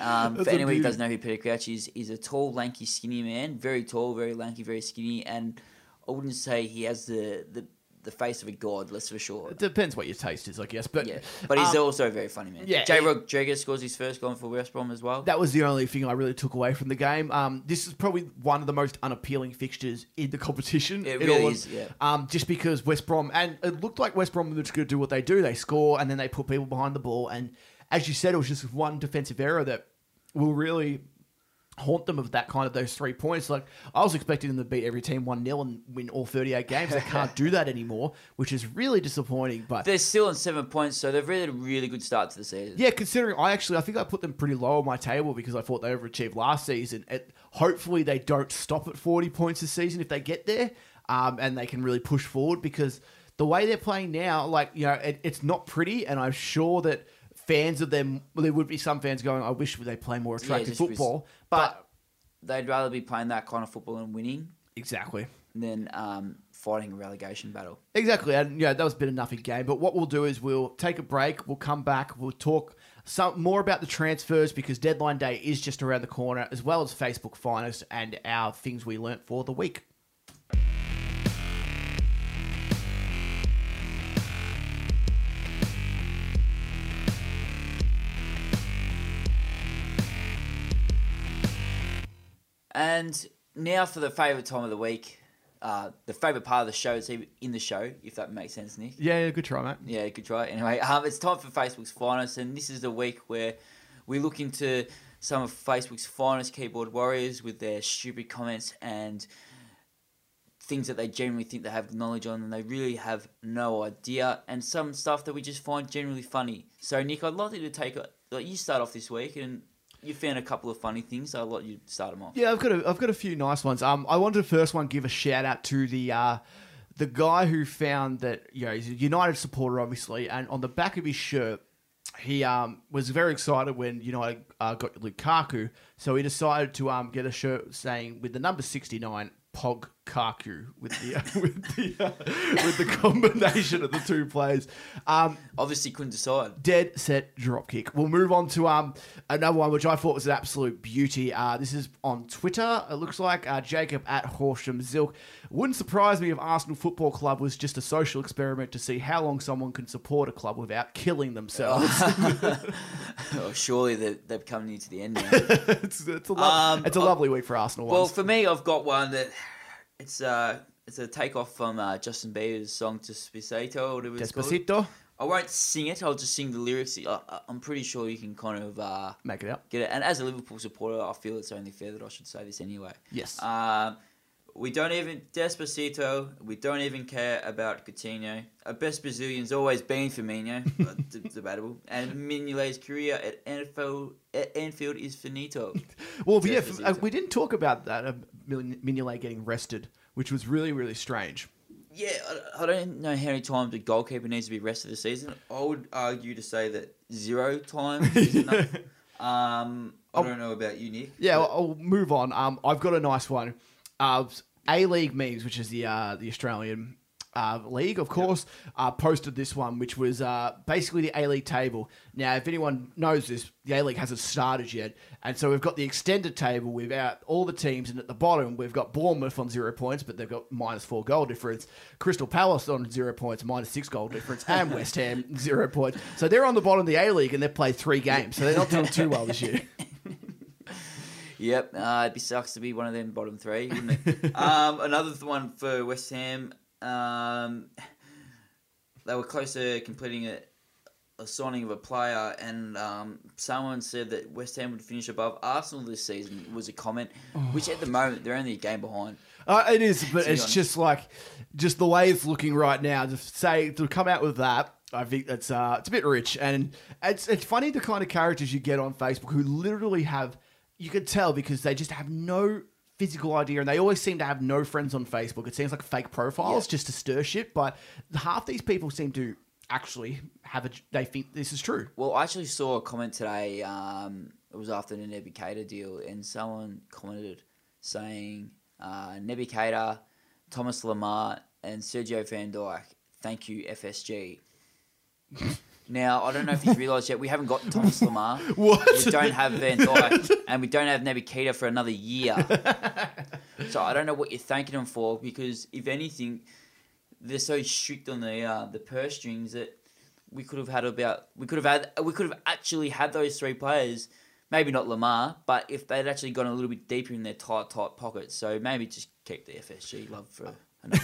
Um, for anyone who doesn't know who Peter Crouch is, he's a tall, lanky, skinny man. Very tall, very lanky, very skinny, and I wouldn't say he has the the, the face of a god. That's for sure. it depends what your taste is, I guess. But Yeah, but he's um, also a very funny man. yeah, Jay he- Rodriguez scores his first goal for West Brom as well. that was the only thing I really took away from the game. Um, this is probably one of the most unappealing fixtures in the competition. It really is, yeah. Um, just because West Brom and it looked like West Brom were just going to do what they do. They score and then they put people behind the ball. And as you said, it was just one defensive error that will really haunt them of that kind of those three points. Like I was expecting them to beat every team one 0 and win all thirty eight games. They can't do that anymore, which is really disappointing. But They're still on seven points, so they've really had a really good start to the season. yeah, considering I actually I think I put them pretty low on my table because I thought they overachieved last season. It, hopefully they don't stop at forty points this season if they get there, um, and they can really push forward because the way they're playing now, like you know, it, it's not pretty, and I'm sure that fans of them, well, there would be some fans going, "I wish they play more attractive just with- football," but, They'd rather be playing that kind of football and winning exactly. than um, fighting a relegation battle. Exactly, and yeah, that was a bit of nothing game. But what we'll do is we'll take a break. We'll come back. We'll talk some more about the transfers because deadline day is just around the corner, as well as Facebook finest and our things we learnt for the week. And now for the favourite time of the week, uh, the favourite part of the show is in the show, if that makes sense, Nick. Yeah, yeah, good try, mate. Yeah, good try. Anyway, um, it's time for Facebook's finest, and this is the week where we look into some of Facebook's finest keyboard warriors with their stupid comments and things that they generally think they have knowledge on, and they really have no idea, and some stuff that we just find generally funny. So, Nick, I'd like you to take a, like, you start off this week, and you found a couple of funny things. So I'll let you start them off. Yeah, I've got a, I've got a few nice ones. Um, I wanted to first one give a shout out to the uh, the guy who found that you know he's a United supporter, obviously, and on the back of his shirt. He um, was very excited when United uh, got Lukaku, so he decided to um, get a shirt saying with the number sixty nine Pog Kaku with the [LAUGHS] with the uh, with the combination of the two players. Um, Obviously, couldn't decide. dead set drop kick. We'll move on to um another one which I thought was an absolute beauty. Uh, this is on Twitter. It looks like uh, Jacob at Horsham Zilk. Wouldn't surprise me if Arsenal Football Club was just a social experiment to see how long someone can support a club without killing themselves. oh, [LAUGHS] [LAUGHS] surely they've, they're coming into the end [LAUGHS] now. it's, it's a, lo- Um, it's a uh, lovely week for Arsenal. Well, ones. for me, I've got one that it's uh it's a takeoff from uh, Justin Bieber's song Despacito. Whatever it's called. Despacito. I won't sing it. I'll just sing the lyrics. I, I'm pretty sure you can kind of uh, Make it up. get it. And as a Liverpool supporter, I feel it's only fair that I should say this anyway. Yes. Um, we don't even Despacito. We don't even care about Coutinho. Our best Brazilian's always been Firmino, [LAUGHS] but d- debatable. And Mignolet's career at Anfield, at Anfield is finito. [LAUGHS] well, yeah, uh, we didn't talk about that. Uh, Mignolet getting rested, which was really, really strange. Yeah, I, I don't know how many times a goalkeeper needs to be rested this season. I would argue to say that zero times is [LAUGHS] enough. Um, I don't know about you, Nick. Yeah, I'll, I'll move on. Um, I've got a nice one. Uh, a League Memes, which is the uh, the Australian uh, league, of course, uh, posted this one, which was uh, basically the A League table. Now, if anyone knows this, the A League hasn't started yet, and so we've got the extended table without all the teams, and at the bottom we've got Bournemouth on zero points, but they've got minus four goal difference. Crystal Palace on zero points, minus six goal difference, and [LAUGHS] West Ham zero points. So they're on the bottom of the A League, and they've played three games, so they're not doing too well this year. [LAUGHS] Yep, uh, it'd be sucks to be one of them bottom three, wouldn't it? [LAUGHS] um, another th- one for West Ham. Um, they were close to completing a, a signing of a player, and um, someone said that West Ham would finish above Arsenal this season. Was a comment, which at the moment they're only a game behind. Uh, it is, but [LAUGHS] it's honest. just like, just the way it's looking right now. To say to come out with that, I think that's uh, it's a bit rich, and it's it's funny the kind of characters you get on Facebook who literally have, you could tell because they just have no physical idea, and they always seem to have no friends on Facebook. It seems like fake profiles just to stir shit, but half these people seem to actually have a. They think this is true. Well, I actually saw a comment today. Um, it was after the Naby Keita deal, and someone commented saying, uh, "Naby Keita, Thomas Lemar, and Sergio Van Dijk, thank you FSG." [LAUGHS] now, I don't know if you've realised yet, we haven't got Thomas Lemar. [LAUGHS] What? We don't have Van Dijk, [LAUGHS] and we don't have Keita for another year. [LAUGHS] so I don't know what you're thanking them for, because if anything, they're so strict on the uh, the purse strings that we could have had about we could have had we could have actually had those three players. Maybe not Lemar, but if they'd actually gone a little bit deeper in their tight, tight pockets, so maybe just keep the FSG love for. [LAUGHS]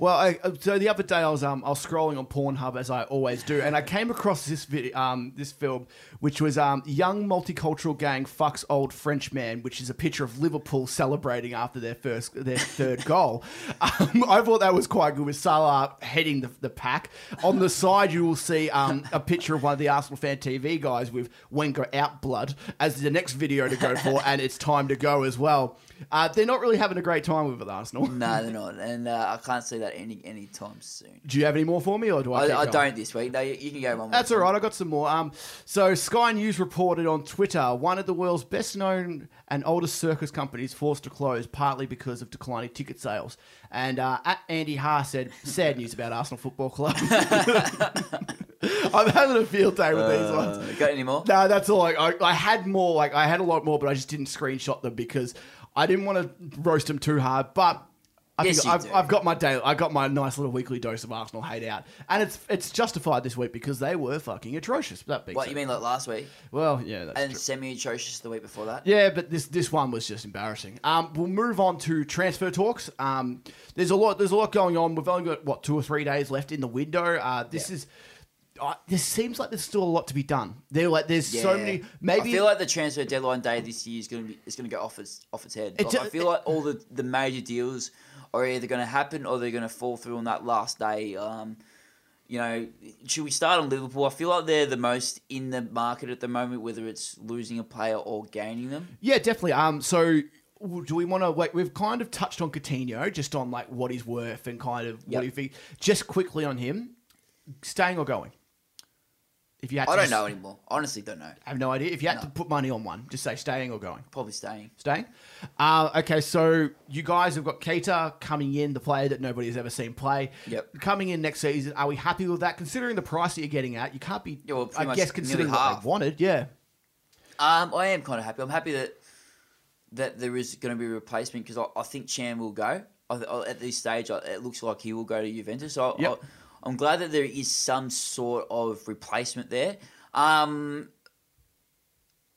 Well, I, uh, so the other day I was um I was scrolling on Pornhub as I always do, and I came across this video um this film, which was um young multicultural gang fucks old French man, which is a picture of Liverpool celebrating after their first their third [LAUGHS] goal. Um, I thought that was quite good with Salah heading the, the pack. On the side, you will see um a picture of one of the Arsenal fan TV guys with Wenger out blood as the next video to go for, and it's time to go as well. Uh, they're not really having a great time with it, Arsenal. no, they're [LAUGHS] not, and uh, I can't see that any any time soon. Do you have any more for me, or do I? I, I don't this week. No, you, you can go one. That's all right. I got some more. Um, so Sky News reported on Twitter one of the world's best known and oldest circus companies forced to close partly because of declining ticket sales. And uh, at Andy Ha said, "Sad news about Arsenal Football Club." [LAUGHS] I'm having a field day with these ones. Uh, got any more? No, that's all. Like, I, I had more. Like I had a lot more, but I just didn't screenshot them because I didn't want to roast them too hard. But I yes, think I've, do. I've got my day. I got my nice little weekly dose of Arsenal hate out, and it's it's justified this week because they were fucking atrocious. That being What you mean, like last week, Well, yeah, that's and true. semi-atrocious the week before that? Yeah, but this this one was just embarrassing. Um, we'll move on to transfer talks. Um, there's a lot there's a lot going on. We've only got what two or three days left in the window. Uh, this is. Uh, this seems like there's still a lot to be done. There, like, there's so Yeah. many. Maybe I feel like the transfer deadline day this year is going to be is going to go off its off its head. It Like, do- I feel like all the the major deals are either going to happen or they're going to fall through on that last day. Um, you know, should we start on Liverpool? I feel like they're the most in the market at the moment, whether it's losing a player or gaining them. Yeah, definitely. Um, so w- do we want to like we've kind of touched on Coutinho, just on like what he's worth and kind of Yep. what if he just quickly on him, staying or going. If you had, to I don't just- know anymore. Honestly, don't know. I have no idea. If you had No. to put money on one, just say staying or going. Probably staying. Staying. Uh, okay, so you guys have got Keita coming in, the player that nobody has ever seen play. Yep. Coming in next season, are we happy with that? Considering the price that you're getting at, you can't be. Yeah, well, I guess considering what half. they wanted, yeah. Um, I am kind of happy. I'm happy that that there is going to be a replacement because I, I think Can will go. I, I, at this stage, it looks like he will go to Juventus. So I, Yep. I, am glad that there is some sort of replacement there. Um,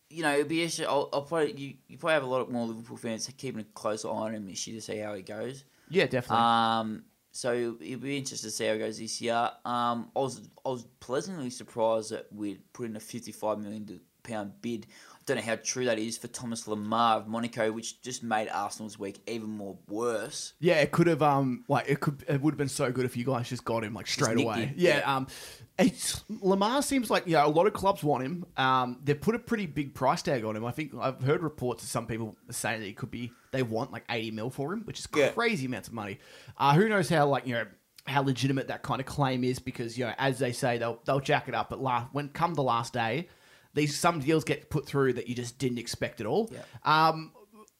you know, it'd be. I'll, I'll probably you, you probably have a lot more Liverpool fans keeping a closer eye on him this year to see how he goes. Yeah, definitely. Um, so it'll be interesting to see how it goes this year. Um, I was I was pleasantly surprised that we put in a fifty-five million pound bid. Don't know how true that is for Thomas Lemar of Monaco, which just made Arsenal's week even more worse. Yeah, it could have um like it could it would have been so good if you guys just got him like straight away. Yeah, yeah. um it's Lemar seems like yeah, a lot of clubs want him. Um they've put a pretty big price tag on him. I think I've heard reports of some people saying that he could be they want like 80 mil for him, which is Yeah. crazy amounts of money. Uh who knows how like, you know, how legitimate that kind of claim is because you know, as they say, they'll they'll jack it up. But last when come the last day, these some deals get put through that you just didn't expect at all. Yeah. Um,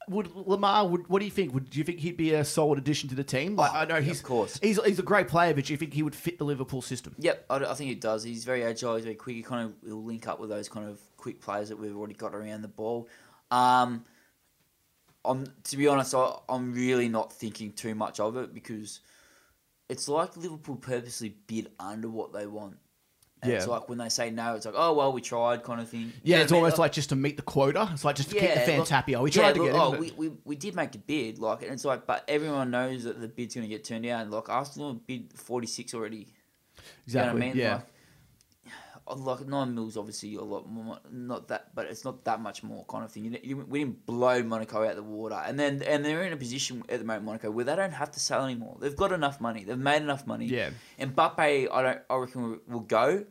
would Lemar? Would what do you think? Would do you think he'd be a solid addition to the team? Like Oh, I know he's of course. he's he's a great player, but do you think he would fit the Liverpool system? Yep, I, I think he does. He's very agile. He's very quick. He kind of will link up with those kind of quick players that we've already got around the ball. Um, I'm to be honest, I, I'm really not thinking too much of it because it's like Liverpool purposely bid under what they want. And It's like when they say no, it's like, oh well, we tried, kind of thing. You Yeah, know it's what I mean? almost like just to meet the quota. It's like just to keep the fans look- happy. Oh, we yeah, tried to look, get him. Oh, we, we, we did make a bid, like, and it's like, but everyone knows that the bid's going to get turned down. Like Arsenal bid forty six already. exactly. You know what I mean? Yeah. Like, [SIGHS] like nine mils, obviously a lot more, not that, but it's not that much more kind of thing. You, you, we didn't blow Monaco out of the water, and then and they're in a position at the moment, Monaco, where they don't have to sell anymore. They've got enough money. They've made enough money. Yeah. And Mbappe, I don't, I reckon will, will go.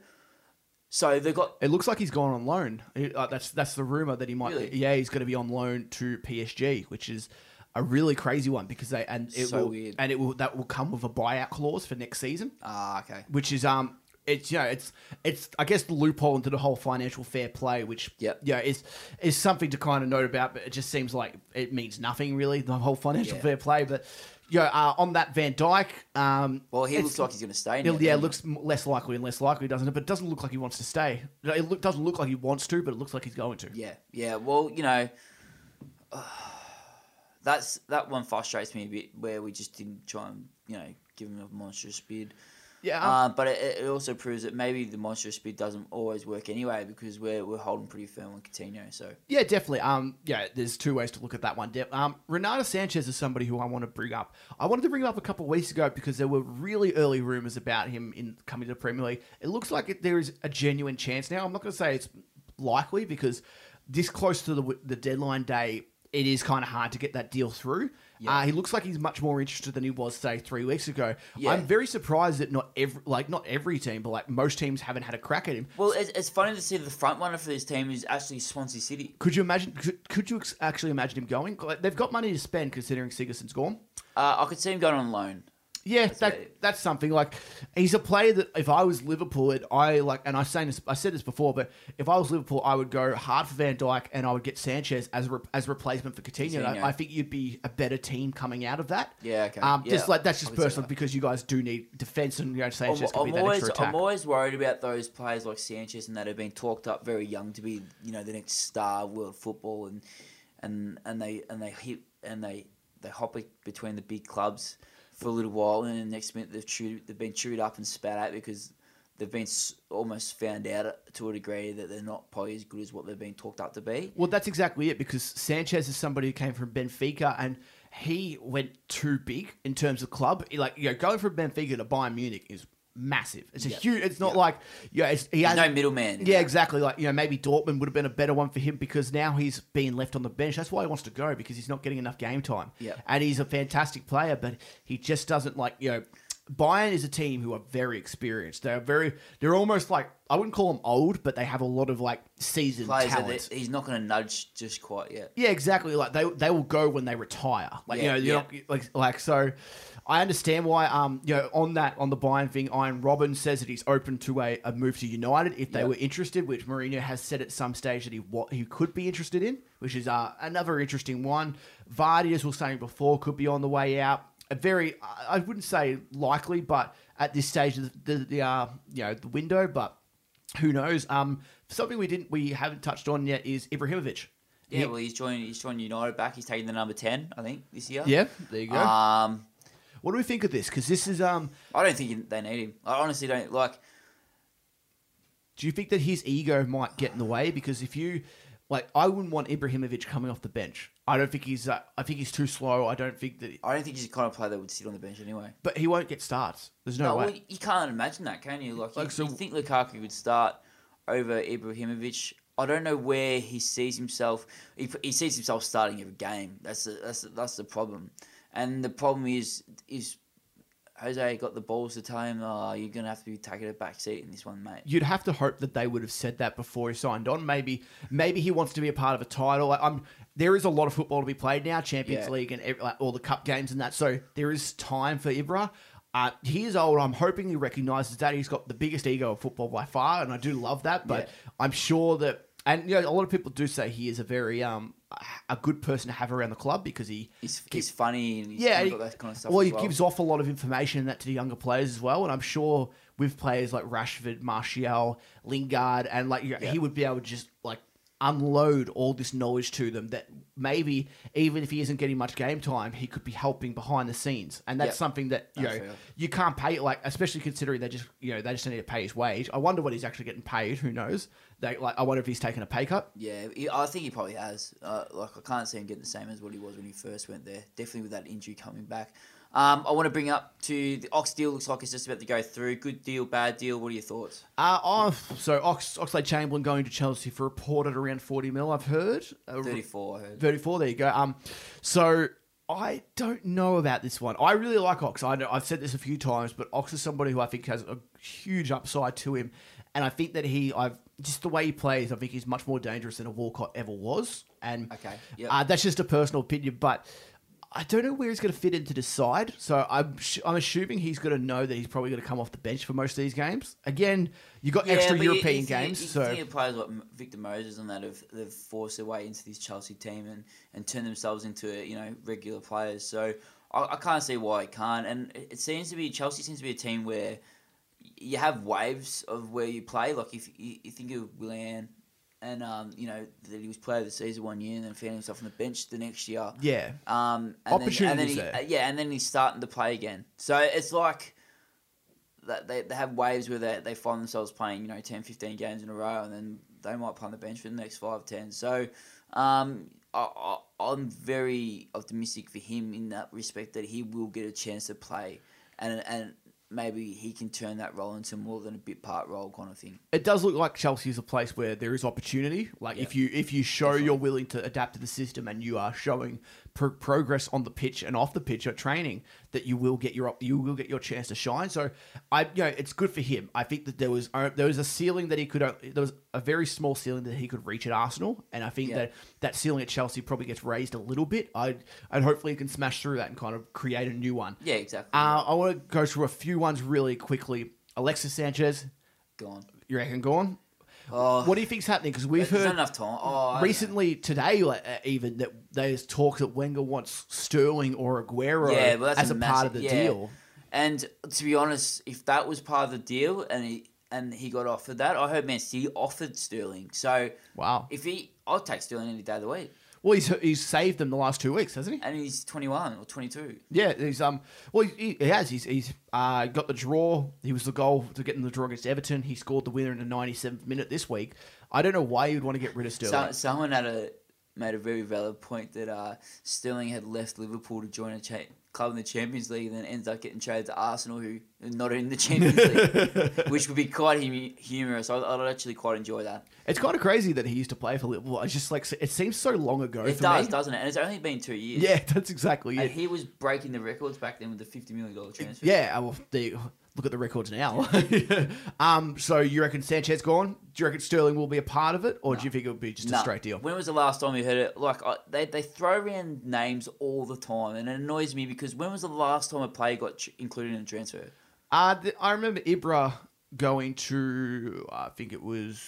So they've got It looks like he's gone on loan. Uh, that's that's the rumor that he might. Really? Yeah, he's going to be on loan to PSG, which is a really crazy one because they and it So will weird. and it will that will come with a buyout clause for next season. ah okay. which is um it's you know it's it's I guess the loophole into the whole financial fair play, which yeah is is something to kind of note about, but it just seems like it means nothing really the whole financial Yeah. fair play. But yeah, uh, on that Van Dijk, um, Well, he looks like he's going to stay. now, yeah, it looks less likely and less likely, doesn't it? But it doesn't look like he wants to stay. It look, doesn't look like he wants to, but it looks like he's going to. Yeah, yeah. Well, you know, [SIGHS] that's that one frustrates me a bit. Where we just didn't try and you know give him a monstrous bid. Yeah, um, Uh, but it, it also proves that maybe the monstrous speed doesn't always work anyway because we're we're holding pretty firm on Coutinho. So Yeah, definitely. Um, yeah, there's two ways to look at that one. Um, Renato Sanches is somebody who I want to bring up. I wanted to bring him up a couple of weeks ago because there were really early rumors about him in coming to the Premier League. It looks like it, there is a genuine chance now. I'm not going to say it's likely because this close to the the deadline day, it is kind of hard to get that deal through. Yeah. Uh, he looks like he's much more interested than he was, say, three weeks ago. Yeah. I'm very surprised that not every, like not every team, but like most teams haven't had a crack at him. well, it's, it's funny to see the front runner for this team is actually Swansea City. Could you imagine? Could, could you actually imagine him going? Like, They've got money to spend considering Sigurdsson's gone. Uh, I could see him going on loan. Yeah, That's that that's something. Like he's a player that if I was Liverpool, it, I like, and I saying this, I said this before, but if I was Liverpool, I would go hard for Van Dijk and I would get Sanches as a re- as a replacement for Coutinho. Coutinho. I, I think you'd be a better team coming out of that. Yeah, okay. Um, just like that's just personal that. because you guys do need defense, and you know I'm, Sanches I'm that always. I'm always worried about those players like Sanches and that have been talked up very young to be you know the next star of world football and and and they and they hit and they they hop it between the big clubs for a little while and the next minute they've chewed, they've been chewed up and spat out because they've been almost found out to a degree that they're not probably as good as what they've been talked up to be. Well, that's exactly it because Sanches is somebody who came from Benfica and he went too big in terms of club. Like, you know, going from Benfica to Bayern Munich is massive. It's a Yeah. huge. It's not Yeah. like yeah, it's, he has no middleman. in Yeah, exactly. Like you know, maybe Dortmund would have been a better one for him because now he's being left on the bench. That's why he wants to go because he's not getting enough game time. Yeah. and he's a fantastic player, but he just doesn't like you know. Bayern is a team who are very experienced. They're very. They're almost like I wouldn't call them old, but they have a lot of like seasoned Players talent. they- he's not going to nudge just quite yet. Yeah, exactly. Like they they will go when they retire. Like Yeah, you know, yeah. not, like like so. I understand why. Um, you know, on that on the Bayern thing, Arjen Robben says that he's open to a, a move to United if they Yeah. were interested, which Mourinho has said at some stage that he what he could be interested in, which is uh, another interesting one. Vardy, as we were saying before, could be on the way out. A very, I I wouldn't say likely, but at this stage of the, the, the uh, you know the window, but who knows? Um, something we didn't we haven't touched on yet is Ibrahimovic. Yeah, He- well, he's joining. He's joining United back. He's taking the number ten, I think, this year. Yeah, there you go. Um, what do we think of this? Because this is um. I don't think they need him. I honestly don't like. Do you think that his ego might get in the way? Because if you, like, I wouldn't want Ibrahimovic coming off the bench. I don't think he's. Uh, I think he's too slow. I don't think that. I don't think he's the kind of player that would sit on the bench anyway. But he won't get starts. There's no, No, way. well, you can't imagine that, can you? Like, Like, you, so- you think Lukaku would start over Ibrahimovic. I don't know where he sees himself. He, he sees himself starting every game. That's the, that's the, that's the problem. And the problem is is Jose got the balls to tell him, "Oh, you're gonna have to be taking a back seat in this one, mate." You'd have to hope that they would have said that before he signed on. Maybe, maybe he wants to be a part of a title. Like, I'm, there is a lot of football to be played now, Champions Yeah. League and ev- like, all the cup games and that. So there is time for Ibra. Uh, he is old. I'm hoping he recognises that he's got the biggest ego of football by far, and I do love that. But Yeah. I'm sure that, and you know, a lot of people do say he is a very um a good person to have around the club because he He's, he's funny and he's yeah, got that kind of stuff. well, he gives off a lot of information and that to the younger players as well. And I'm sure with players like Rashford, Martial, Lingard, and like Yeah. he would be able to just like unload all this knowledge to them that maybe even if he isn't getting much game time, he could be helping behind the scenes. And that's Yep. something that you That's know fair. you can't pay like especially considering they just you know they just need to pay his wage. I wonder what he's actually getting paid. Who knows? They like I wonder if he's taking a pay cut. Yeah, I think he probably has. Uh, like I can't see him getting the same as what he was when he first went there. Definitely with that injury coming back. Um, I want to bring up to the Ox deal. Looks like it's just about to go through. Good deal, bad deal. What are your thoughts? Uh, oh, so Ox, Oxlade Chamberlain going to Chelsea for a reported around 40 mil, I've heard. Uh, Thirty-four. I heard. 34, there you go. Um, so I don't know about this one. I really like Ox. I know, I've said this a few times, but Ox is somebody who I think has a huge upside to him. And I think that he, I've just the way he plays, I think he's much more dangerous than a Walcott ever was. And Okay, yep. uh, that's just a personal opinion, but I don't know where he's going to fit into the side. So I'm, sh- I'm assuming he's going to know that he's probably going to come off the bench for most of these games. Again, you got extra European you games, You so think of players like Victor Moses and that have they've forced their way into this Chelsea team and and turned themselves into you know regular players. So I, I can't see why it can't. And it, it seems to be Chelsea seems to be a team where you have waves of where you play. Like if you, you think of Willian. And um, you know that he was player of the season one year, and then found himself on the bench the next year. yeah. Um, and then, and then Opportunities he, there. uh, yeah, and then he's starting to play again. So it's like that they, they have waves where they, they find themselves playing, you know, 10, 15 games in a row, and then they might play on the bench for the next 5, 10. So um, I, I, I'm very optimistic for him in that respect that he will get a chance to play, and and maybe he can turn that role into more than a bit part role kind of thing. it does look like Chelsea is a place where there is opportunity. Like if you if you show you're willing to adapt to the system and you are showing pro- progress on the pitch and off the pitch at training, that you will get your you will get your chance to shine. So I you know it's good for him. I think that there was uh, there was a ceiling that he could uh, there was a very small ceiling that he could reach at Arsenal, and I think Yeah. that that ceiling at Chelsea probably gets raised a little bit. I and hopefully he can smash through that and kind of create a new one. Yeah, exactly. Uh, I want to go through a few ones really quickly. Alexis Sanchez, Gone. you reckon gone? Oh, What do you think's happening? Because we've there's heard enough time. Oh, recently today, like, uh, even that there's talks that Wenger wants Sterling or Aguero Yeah, well, that's as a, a part of the yeah. deal. And to be honest, if that was part of the deal and he and he got offered that, I heard Man City offered Sterling. So Wow. if he, I'll take Sterling any day of the week. Well, he's he's saved them the last two weeks, hasn't he? And he's twenty one or twenty two. Yeah, he's um. Well, he, he has. He's he's uh got the draw. He was the goal to get in the draw against Everton. He scored the winner in the 97th minute this week. I don't know why you'd want to get rid of Sterling. So, someone had a made a very valid point that uh, Sterling had left Liverpool to join a cha- club in the Champions League, and then ends up getting traded to Arsenal, who are not in the Champions League, [LAUGHS] which would be quite hum- humorous. I'd, I'd actually quite enjoy that. it's kind of crazy that he used to play for Liverpool. It's just like it seems so long ago. It does, me. doesn't it? And it's only been two years. Yeah, [LAUGHS] that's exactly And it. he was breaking the records back then with the fifty million dollar transfer. Yeah, uh, well, the, look at the records now. [LAUGHS] um, so you reckon Sanchez gone? Do you reckon Sterling will be a part of it, or do you think it would be just a straight deal? When was the last time you heard it? Like I, they they throw around names all the time, and it annoys me because when was the last time a player got ch- included in a transfer? Uh, the, I remember Ibra going to, I think it was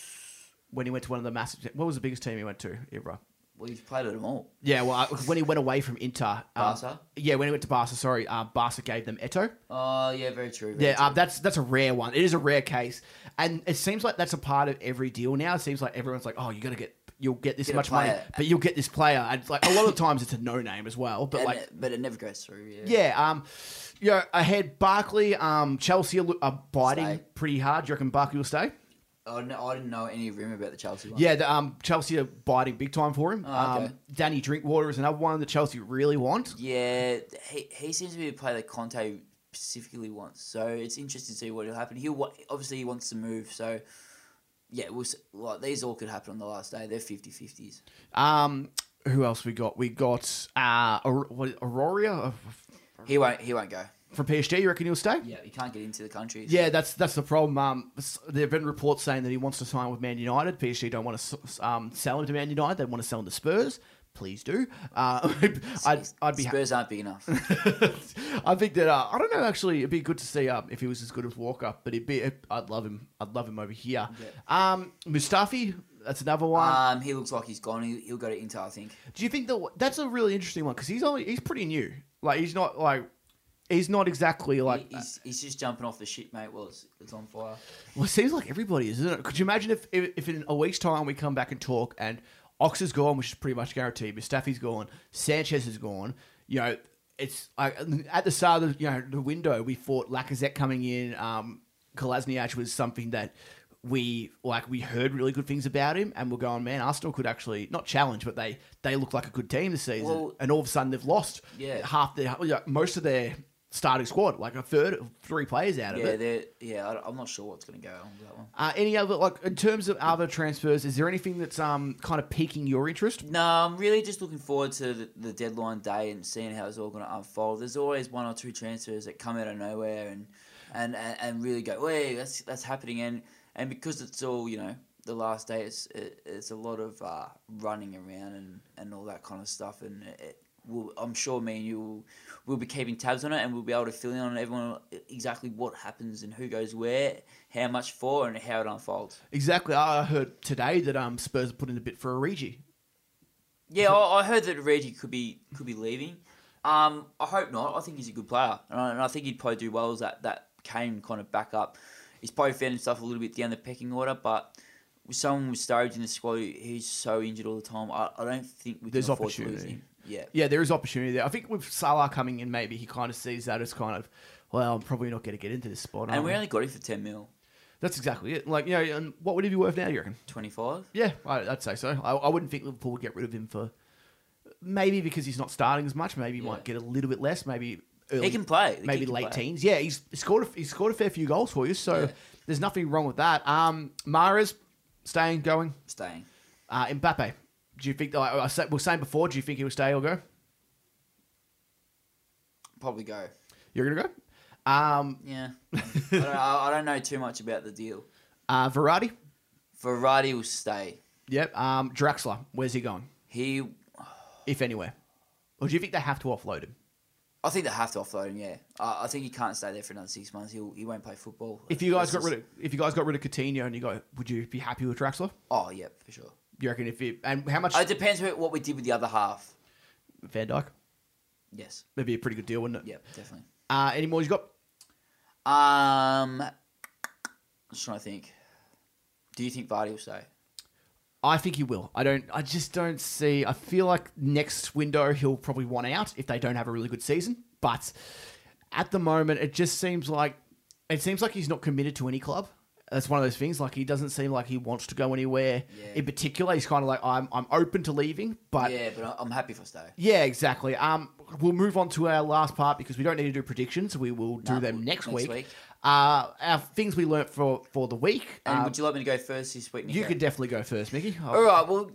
when he went to one of the massive. What was the biggest team he went to? Ibra. Well, he's played at them all. Yeah, well, uh, when he went away from Inter, um, Barca? Yeah, when he went to Barca, sorry, uh, Barca gave them Eto'o. Oh yeah, very true. very Yeah, true. uh, that's that's a rare one. It is a rare case, and it seems like that's a part of every deal now. It seems like everyone's like, "Oh, you're gonna get, you'll get this Get much money, but you'll get this player." And it's like a lot of times it's a no name as well. But And like, it- but it never goes through. Yeah. yeah, um, yeah, ahead Barkley, um, Chelsea are, are biting Stay. pretty hard. Do you reckon Barkley will stay? I didn't, I didn't know any rumor about the Chelsea one. Yeah, the, um, Chelsea are biting big time for him. Oh, okay. um, Danny Drinkwater is another one that Chelsea really want. Yeah, he, he seems to be a player that Conte specifically wants. So it's interesting to see what will happen. He obviously he wants to move. So yeah, we'll, s- like these all could happen on the last day. They're 50-50s. Um, who else we got? We got uh, Aur- what, Aurier He won't. He won't go. From PSG. You reckon he'll stay? Yeah, he can't get into the country. Yeah, that's that's the problem. Um, there have been reports saying that he wants to sign with Man United. PSG don't want to um, sell him to Man United. They want to sell him to Spurs. Please do. Uh, [LAUGHS] I'd, I'd be. ha- Spurs aren't big enough. [LAUGHS] I think that uh, I don't know. Actually, it'd be good to see um, if he was as good as Walker. But it'd be. I'd love him. I'd love him over here. Um, Mustafi. That's another one. um, he looks like he's gone. He, he'll go to Inter, I think. Do you think that that's a really interesting one because he's only he's pretty new. Like he's not like he's not exactly like. He's, he's just jumping off the shit, mate. Well, it's, it's on fire. Well, it seems like everybody is, isn't it? Could you imagine if, if, if in a week's time we come back and talk and Ox is gone, which is pretty much guaranteed, Mustafi's gone, Sanchez is gone. You know, it's like at the start of the, you know the window we thought Lacazette coming in, um, Kolasinac was something that we like we heard really good things about him, and we're going, man, Arsenal could actually not challenge, but they they look like a good team this season, Well- and all of a sudden they've lost Yeah. half their most of their starting squad, like a third, three players out of Yeah, it. yeah. I, I'm not sure what's going to go on with that one. Uh, any other like in terms of other transfers? Is there anything that's um kind of piquing your interest? No, I'm really just looking forward to the, the deadline day and seeing how it's all going to unfold. There's always one or two transfers that come out of nowhere and and, and, and really go, wait, that's that's happening. And and because it's all you know, the last day, it's it, it's a lot of uh, running around and, and all that kind of stuff. And it, will I'm sure me and you will will be keeping tabs on it, and we'll be able to fill in on everyone exactly what happens and who goes where, how much for, and how it unfolds. Exactly. I heard today that um Spurs put in a bit for Origi. Yeah, I, I heard that Origi could be could be leaving. Um, I hope not. I think he's a good player, and I, and I think he'd probably do well as that that Kane kind of back up. He's probably found himself a little bit down the pecking order, but with someone with Sturridge in the squad, who's so injured all the time, I, I don't think we can There's afford to lose opportunity. him. Yeah, Yeah, there is opportunity there. I think with Salah coming in, maybe he kind of sees that as kind of, well, I'm probably not going to get into this spot. and we only got him for ten mil, That's exactly it. Like, you know, and what would he be worth now? do You reckon? twenty five. Yeah, I, I'd say so. I, I wouldn't think Liverpool would get rid of him for maybe because he's not starting as much. Maybe he Yeah. might get a little bit less. Maybe early, He can play. The maybe can late play. teens. Yeah, he's scored. A, he's scored a fair few goals for you, so Yeah. there's nothing wrong with that. Um, Mahrez staying, going. Staying. Uh, Mbappe, do you think? Like I said, we were saying before, do you think he will stay or go? Probably go. You're gonna go. Um, [LAUGHS] Yeah. I, don't, I I don't know too much about the deal. uh, Verratti. Verratti will stay. Yep. Um, Draxler. Where's he going? He If anywhere. Or do you think they have to offload him? I think they have to offload him. Yeah, uh, I think he can't stay there for another six months. He'll, he won't play football. If you guys got rid of if you guys got rid of Coutinho and you go, would you be happy with Draxler? oh yeah, for sure. You reckon if it and how much Uh, It depends what what we did with the other half. Van Dijk? Yes. That'd be a pretty good deal, wouldn't it? Yep. Definitely. Uh, any more you got? Um, just trying to think. Do you think Vardy will stay? I think he will. I don't. I just don't see. I feel like next window he'll probably want out if they don't have a really good season. But at the moment, it just seems like it seems like he's not committed to any club. That's one of those things. Like he doesn't seem like he wants to go anywhere. Yeah. In particular, he's kind of like I'm. I'm open to leaving, but yeah, but I- I'm happy if I stay. Yeah, exactly. Um, we'll move on to our last part because we don't need to do predictions. We will do No, them we'll- next, next week. week. Uh, our things we learnt for for the week. And Uh, would you like me to go first this week? you Nico? could definitely go first, Mickey. All right. Well,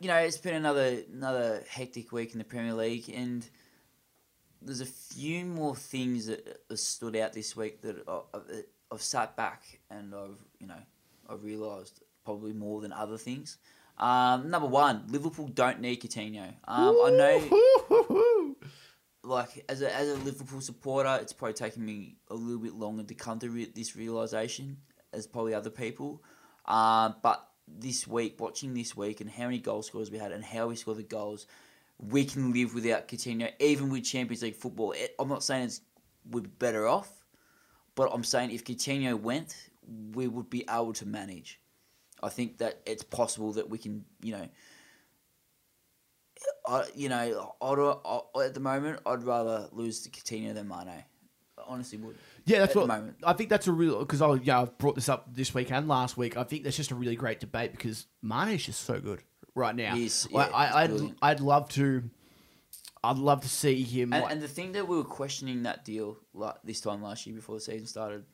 you know, it's been another another hectic week in the Premier League, and there's a few more things that have stood out this week that I- I've, I've sat back and I've you know I've realised probably more than other things. Um, number one, Liverpool don't need Coutinho. Um, I know like as a as a Liverpool supporter, it's probably taken me a little bit longer to come to re- this realization as probably other people. Um, but this week, watching this week, and how many goal scorers we had, and how we scored the goals, we can live without Coutinho, even with Champions League football. It, I'm not saying it's we'd be better off, but I'm saying if Coutinho went, we would be able to manage. I think that it's possible that we can, you know, I, you know, I'd, I, at the moment, I'd rather lose to Coutinho than Mane. honestly would. Yeah, that's at the what moment. I think. That's a real because I yeah I've brought this up this week and last week. I think that's just a really great debate because Mane's just so good right now. He is, Like, yeah, I, I'd. I'd love to. I'd love to see him. And, like- and the thing that we were questioning that deal like this time last year before the season started,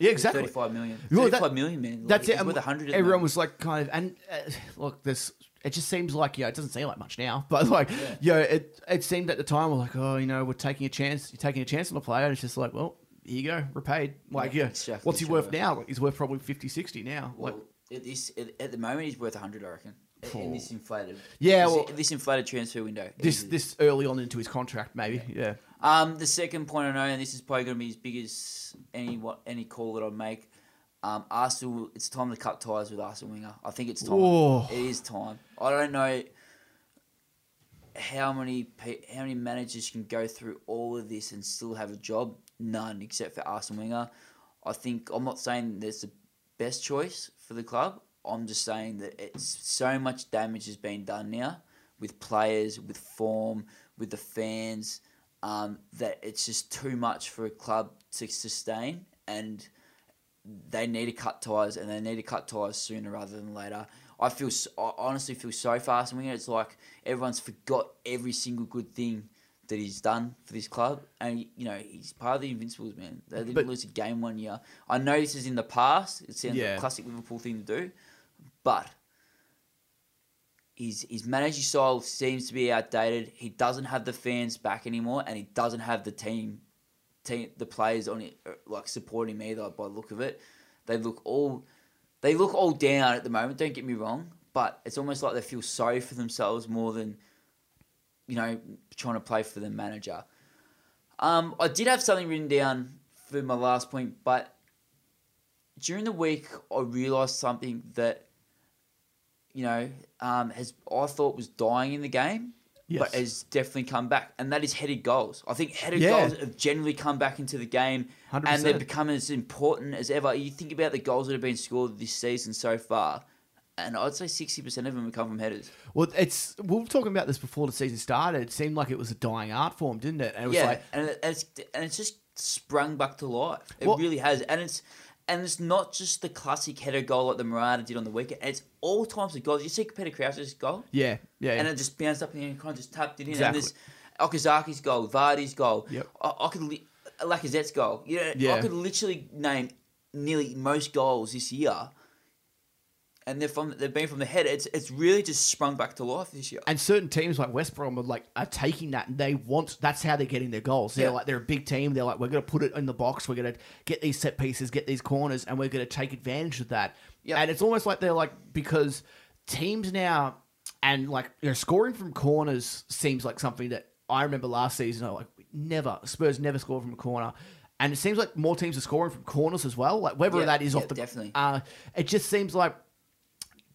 yeah, exactly. thirty-five million. Well, that- Thirty-five million, man. Like, That's it. Worth 100 Everyone was like, kind of, and uh, look, this. It just seems like yeah, it doesn't seem like much now, [LAUGHS] but like Yeah. yeah, it it seemed at the time we're like, oh, you know, we're taking a chance. You're taking a chance on the player. And it's just like, well, here you go, repaid. Like Yeah, yeah, exactly, what's he worth now? Like, he's worth probably 50, 60 now. Well, like at this at, at the moment he's worth hundred, I reckon. In- this inflated, Yeah, this, well- this inflated transfer window. this easily. this early on into his contract, maybe. Yeah. Um, the second point I know, and this is probably going to be as big as any what any call that I make. Um, Arsenal, it's time to cut ties with Arsene Wenger. I think it's time. Whoa. It is time. I don't know how many how many managers can go through all of this and still have a job. None, except for Arsene Wenger. I think I'm not saying there's the best choice for the club. I'm just saying that it's so much damage has been done now with players, with form, with the fans, um, that it's just too much for a club to sustain, and they need to cut ties, and they need to cut ties sooner rather than later. I feel, I honestly feel so fast and It's like everyone's forgot every single good thing that he's done for this club, and you know he's part of the Invincibles, man. They didn't But- lose a game one year. I know this is in the past. It sounds like Yeah. a classic Liverpool thing to do, but his his managing style seems to be outdated. He doesn't have the fans back anymore, and he doesn't have the team, team the players on it uh, like supporting him either. By the look of it, they look all they look all down at the moment. Don't get me wrong, but it's almost like they feel sorry for themselves more than you know trying to play for the manager. Um, I did have something written down for my last point, but during the week I realised something that you know um, has I thought was dying in the game, Yes. but has definitely come back, and that is headed goals. I think headed Yeah. goals have generally come back into the game, 100%. and they've become as important as ever. You think about the goals that have been scored this season so far, and I'd say sixty percent of them have come from headers. Well, it's we were talking about this before the season started. It seemed like it was a dying art form, didn't it? And it was yeah, like, and it's and it's just sprung back to life. It Well- really has, and it's and it's not just the classic header goal like the Morata did on the weekend. It's all types of goals. You see Peter Crouch's goal, yeah, yeah, and it just bounced up in the air and kind of just tapped it in. Exactly. And there's Okazaki's goal, Vardy's goal. Yep. I, I could li- Lacazette's goal. You know, Yeah. I could literally name nearly most goals this year. And they're from they've been from the head. It's it's really just sprung back to life this year. and certain teams like West Brom are like are taking that and they want that's how they're getting their goals. They're Yeah. like they're a big team. They're like we're going to put it in the box. We're going to get these set pieces, get these corners, and we're going to take advantage of that. Yeah. And it's almost like they're like because teams now and like you know scoring from corners seems like something that I remember last season. I like never Spurs never scored from a corner. And it seems like more teams are scoring from corners as well. Like whether Yeah, that is yeah, off the definitely. uh, it just seems like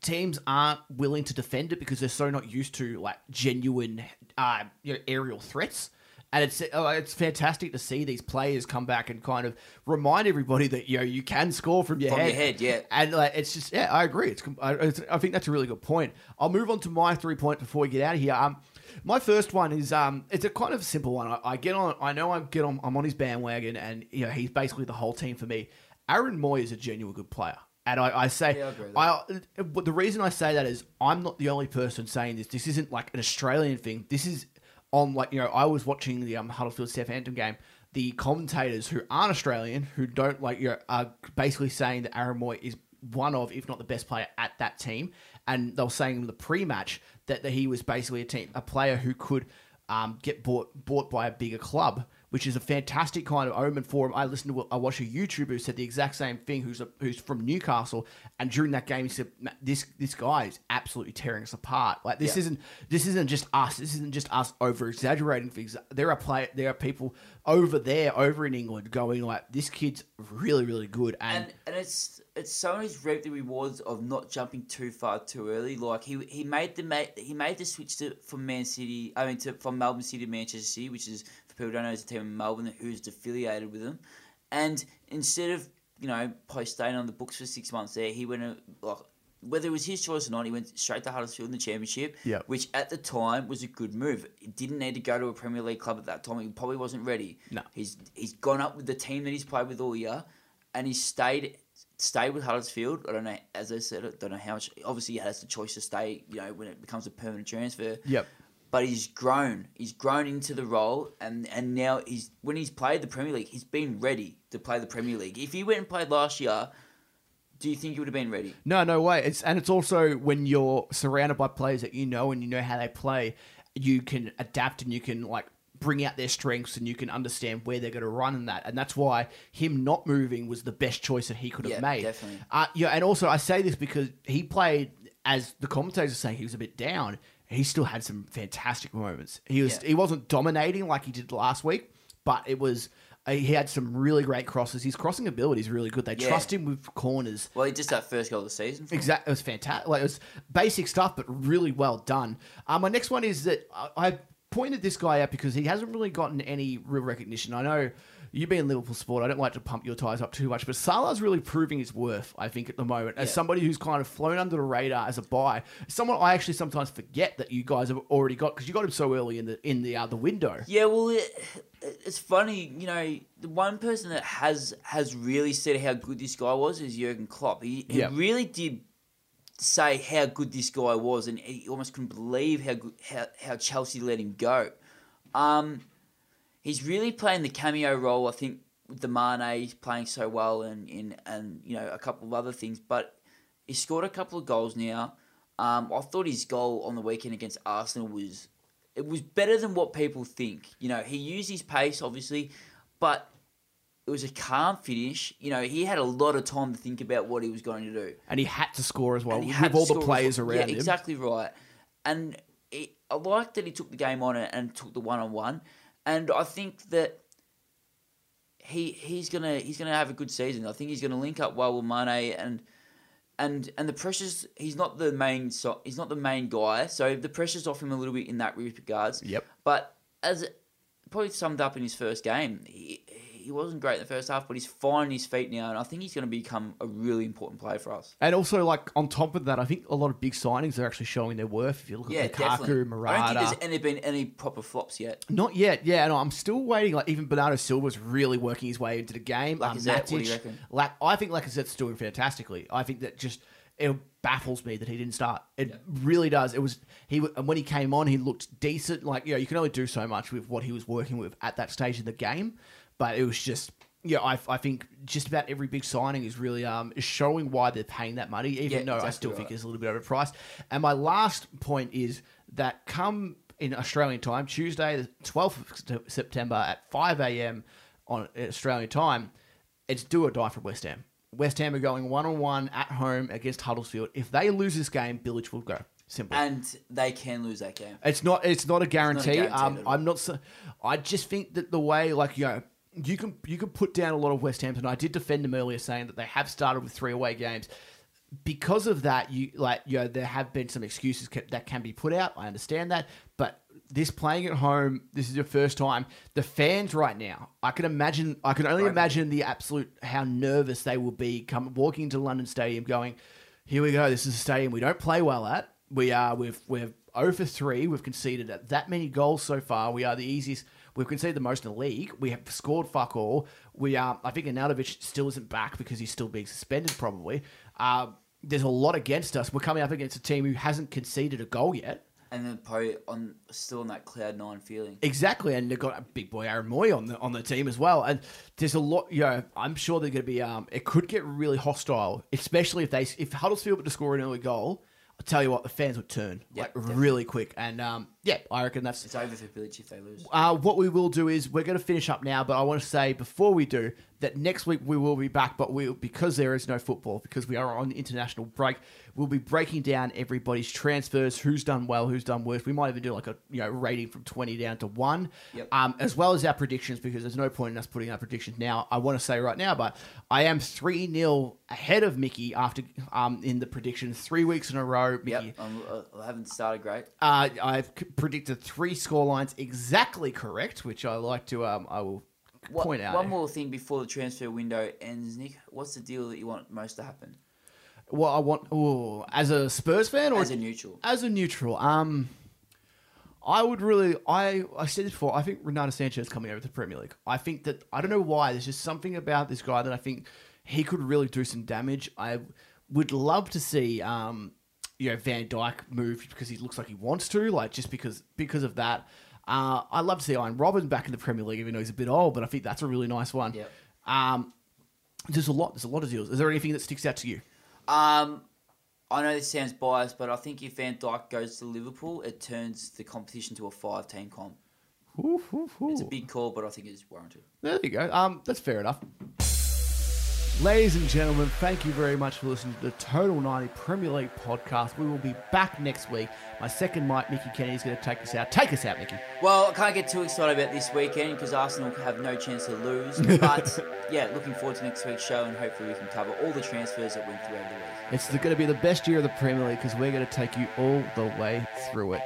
teams aren't willing to defend it because they're so not used to like genuine uh, you know, aerial threats. And it's uh, it's fantastic to see these players come back and kind of remind everybody that you know you can score from your From head. your head, yeah. And like it's just yeah, I agree. It's, I, it's I think that's a really good point. I'll move on to my three point before we get out of here. Um, my first one is um, it's a kind of simple one. I, I get on. I know I get on. I'm on his bandwagon, and you know he's basically the whole team for me. Aaron Mooy is a genuine good player. And I, I say, Yeah, I agree with I, but the reason I say that is I'm not the only person saying this. This isn't like an Australian thing. This is on like you know I was watching the um, Huddersfield Southampton game. The commentators who aren't Australian, who don't like you know, are basically saying that Aaron Mooy is one of, if not the best player at that team. And they were saying in the pre-match that, that he was basically a team, a player who could um, get bought bought by a bigger club, which is a fantastic kind of omen for him. I listened to I watched a YouTuber who said the exact same thing, who's a, who's from Newcastle, and during that game he said, "This this guy is absolutely tearing us apart. Like this Yeah. isn't this isn't just us. This isn't just us over exaggerating things. There are play there are people over there over in England going like this kid's really really good and." and and it's it's someone who's reaped the rewards of not jumping too far too early. Like he he made the he made the switch to from Man City. I mean to from Melbourne City to Manchester City, which is people don't know is a team in Melbourne who's affiliated with them. And instead of you know post staying on the books for six months there, he went uh, like whether it was his choice or not, he went straight to Huddersfield in the championship, Yep. which at the time was a good move. He didn't need to go to a Premier League club at that time. He probably wasn't ready. No. He's he's gone up with the team that he's played with all year, and he's stayed stayed with Huddersfield. I don't know, as I said, I don't know how much. Obviously, he has the choice to stay. You know, when it becomes a permanent transfer. Yep. But he's grown. He's grown into the role, and and now he's when he's played the Premier League, he's been ready to play the Premier League. If he went and played last year, do you think he would have been ready? No, no way. It's and it's also when you're surrounded by players that you know and you know how they play, you can adapt and you can like bring out their strengths and you can understand where they're going to run and that. And that's why him not moving was the best choice that he could have Yeah, made. definitely. Uh, yeah, and also I say this because he played as the commentators are saying he was a bit down. He still had some fantastic moments. He was Yeah. he wasn't dominating like he did last week, but it was. uh, He had some really great crosses. His crossing ability is really good. They Yeah. trust him with corners. Well, he just that first goal of the season. Exactly, it was fantastic. Like it was basic stuff, but really well done. Um, my next one is that I, I pointed this guy out because he hasn't really gotten any real recognition. I know you being Liverpool sport, I don't like to pump your tires up too much, but Salah's really proving his worth. I think at the moment as Yeah. somebody who's kind of flown under the radar as a buy, someone I actually sometimes forget that you guys have already got because you got him so early in the in the uh, window. Yeah, well, it, it's funny, you know, the one person that has has really said how good this guy was is Jurgen Klopp. He, he Yeah. really did say how good this guy was, and he almost couldn't believe how good, how, how Chelsea let him go. Um, he's really playing the cameo role. I think with the Mane, he's playing so well, and in and you know a couple of other things. But he scored a couple of goals now. Um, I thought his goal on the weekend against Arsenal was it was better than what people think. You know, he used his pace obviously, but it was a calm finish. You know, he had a lot of time to think about what he was going to do. And he had to score as well And with all the players around yeah, him. exactly right. And it, I like that he took the game on and took the one on one. And I think that he he's gonna he's gonna have a good season. I think he's gonna link up well with Mane and and and the pressures. He's not the main so he's not the main guy, so the pressures off him a little bit in that regards. Yep. But as it probably summed up in his first game, he, he wasn't great in the first half, but he's finding his feet now, and I think he's going to become a really important player for us. And also, like on top of that, I think a lot of big signings are actually showing their worth. If you look Yeah, at Lukaku, definitely. I don't think Morata, there's any, been any proper flops yet. not yet. Yeah, and I'm still waiting. Like even Bernardo Silva's really working his way into the game. Um, Lacazette, what do you reckon? Lac- I think Lacazette's doing fantastically. I think that just it baffles me that he didn't start. It really does. It was he and when he came on, he looked decent. Like you know, you can only do so much with what he was working with at that stage of the game, but it was just. Yeah, I, I think just about every big signing is really um showing why they're paying that money, even Yeah, though I exactly still think it's a little bit overpriced. And my last point is that come in Australian time, Tuesday, the 12th of September at 5 a.m. on Australian time, it's do or die for West Ham. West Ham are going one on one at home against Huddersfield. If they lose this game, Bilic will go. Simple. And they can lose that game. It's not. It's not a guarantee. guarantee um. I'm not. So, I just think that the way, like you know, you can you can put down a lot of West and I did defend them earlier, saying that they have started with three away games. Because of that, you like you know there have been some excuses ca- that can be put out. I understand that, but this playing at home, this is your first time. The fans right now, I can imagine. I can only Right. imagine the absolute how nervous they will be come walking into London Stadium, going, "Here we go. This is a stadium we don't play well at. We are we've we're 0 for three. We've conceded at that many goals so far. We are the easiest. We've conceded the most in the league. We have scored fuck all. We are. I think Arnautovic still isn't back because he's still being suspended. Probably. Uh, there's a lot against us. We're coming up against a team who hasn't conceded a goal yet. And then probably on still on that cloud nine feeling. Exactly, and they've got a big boy Aaron Mooy on the on the team as well. And there's a lot. You know, I'm sure they're going to be. Um, it could get really hostile, especially if they if Huddersfield were to score an early goal. I'll tell you what, the fans would turn Yeah, like definitely. really quick. And um, yeah, I reckon that's It's over for Bilic if they lose. uh, what we will do is we're going to finish up now, but I want to say before we do that next week we will be back, but we because there is no football because we are on international break, we'll be breaking down everybody's transfers, who's done well, who's done worse. We might even do like a you know rating from twenty down to one, Yep. um, as well as our predictions because there's no point in us putting our predictions now. I want to say right now, but I am three 0 ahead of Mickey after um in the predictions three weeks in a row. Mickey, Yep, I'm, I haven't started great. uh, I've predicted three score lines exactly correct, which I like to. Um, I will What, point out. One more thing before the transfer window ends, Nick. What's the deal that you want most to happen? Well, I want ooh, as a Spurs fan or as a neutral. as a neutral. Um, I would really. I I said this before. I think Renato Sanches coming over to the Premier League. I think that I don't know why. There's just something about this guy that I think he could really do some damage. I would love to see. Um, you know Van Dijk moved because he looks like he wants to, like just because because of that. Uh, I'd love to see Arjen Robben back in the Premier League, even though he's a bit old, but I think that's a really nice one. Yep. Um, there's a lot. There's a lot of deals. Is there anything that sticks out to you? Um, I know this sounds biased, but I think if Van Dijk goes to Liverpool, it turns the competition to a five-team comp. Ooh, ooh, ooh. It's a big call, but I think it's warranted. There you go. Um, that's fair enough. Ladies and gentlemen, thank you very much for listening to the Total 90 Premier League podcast. We will be back next week. My second mate, Mickey Kennedy, is going to take us out. Take us out, Mickey. Well, I can't get too excited about this weekend because Arsenal have no chance to lose. [LAUGHS] But yeah, looking forward to next week's show and hopefully we can cover all the transfers that went through over the week. It's going to be the best year of the Premier League because we're going to take you all the way through it.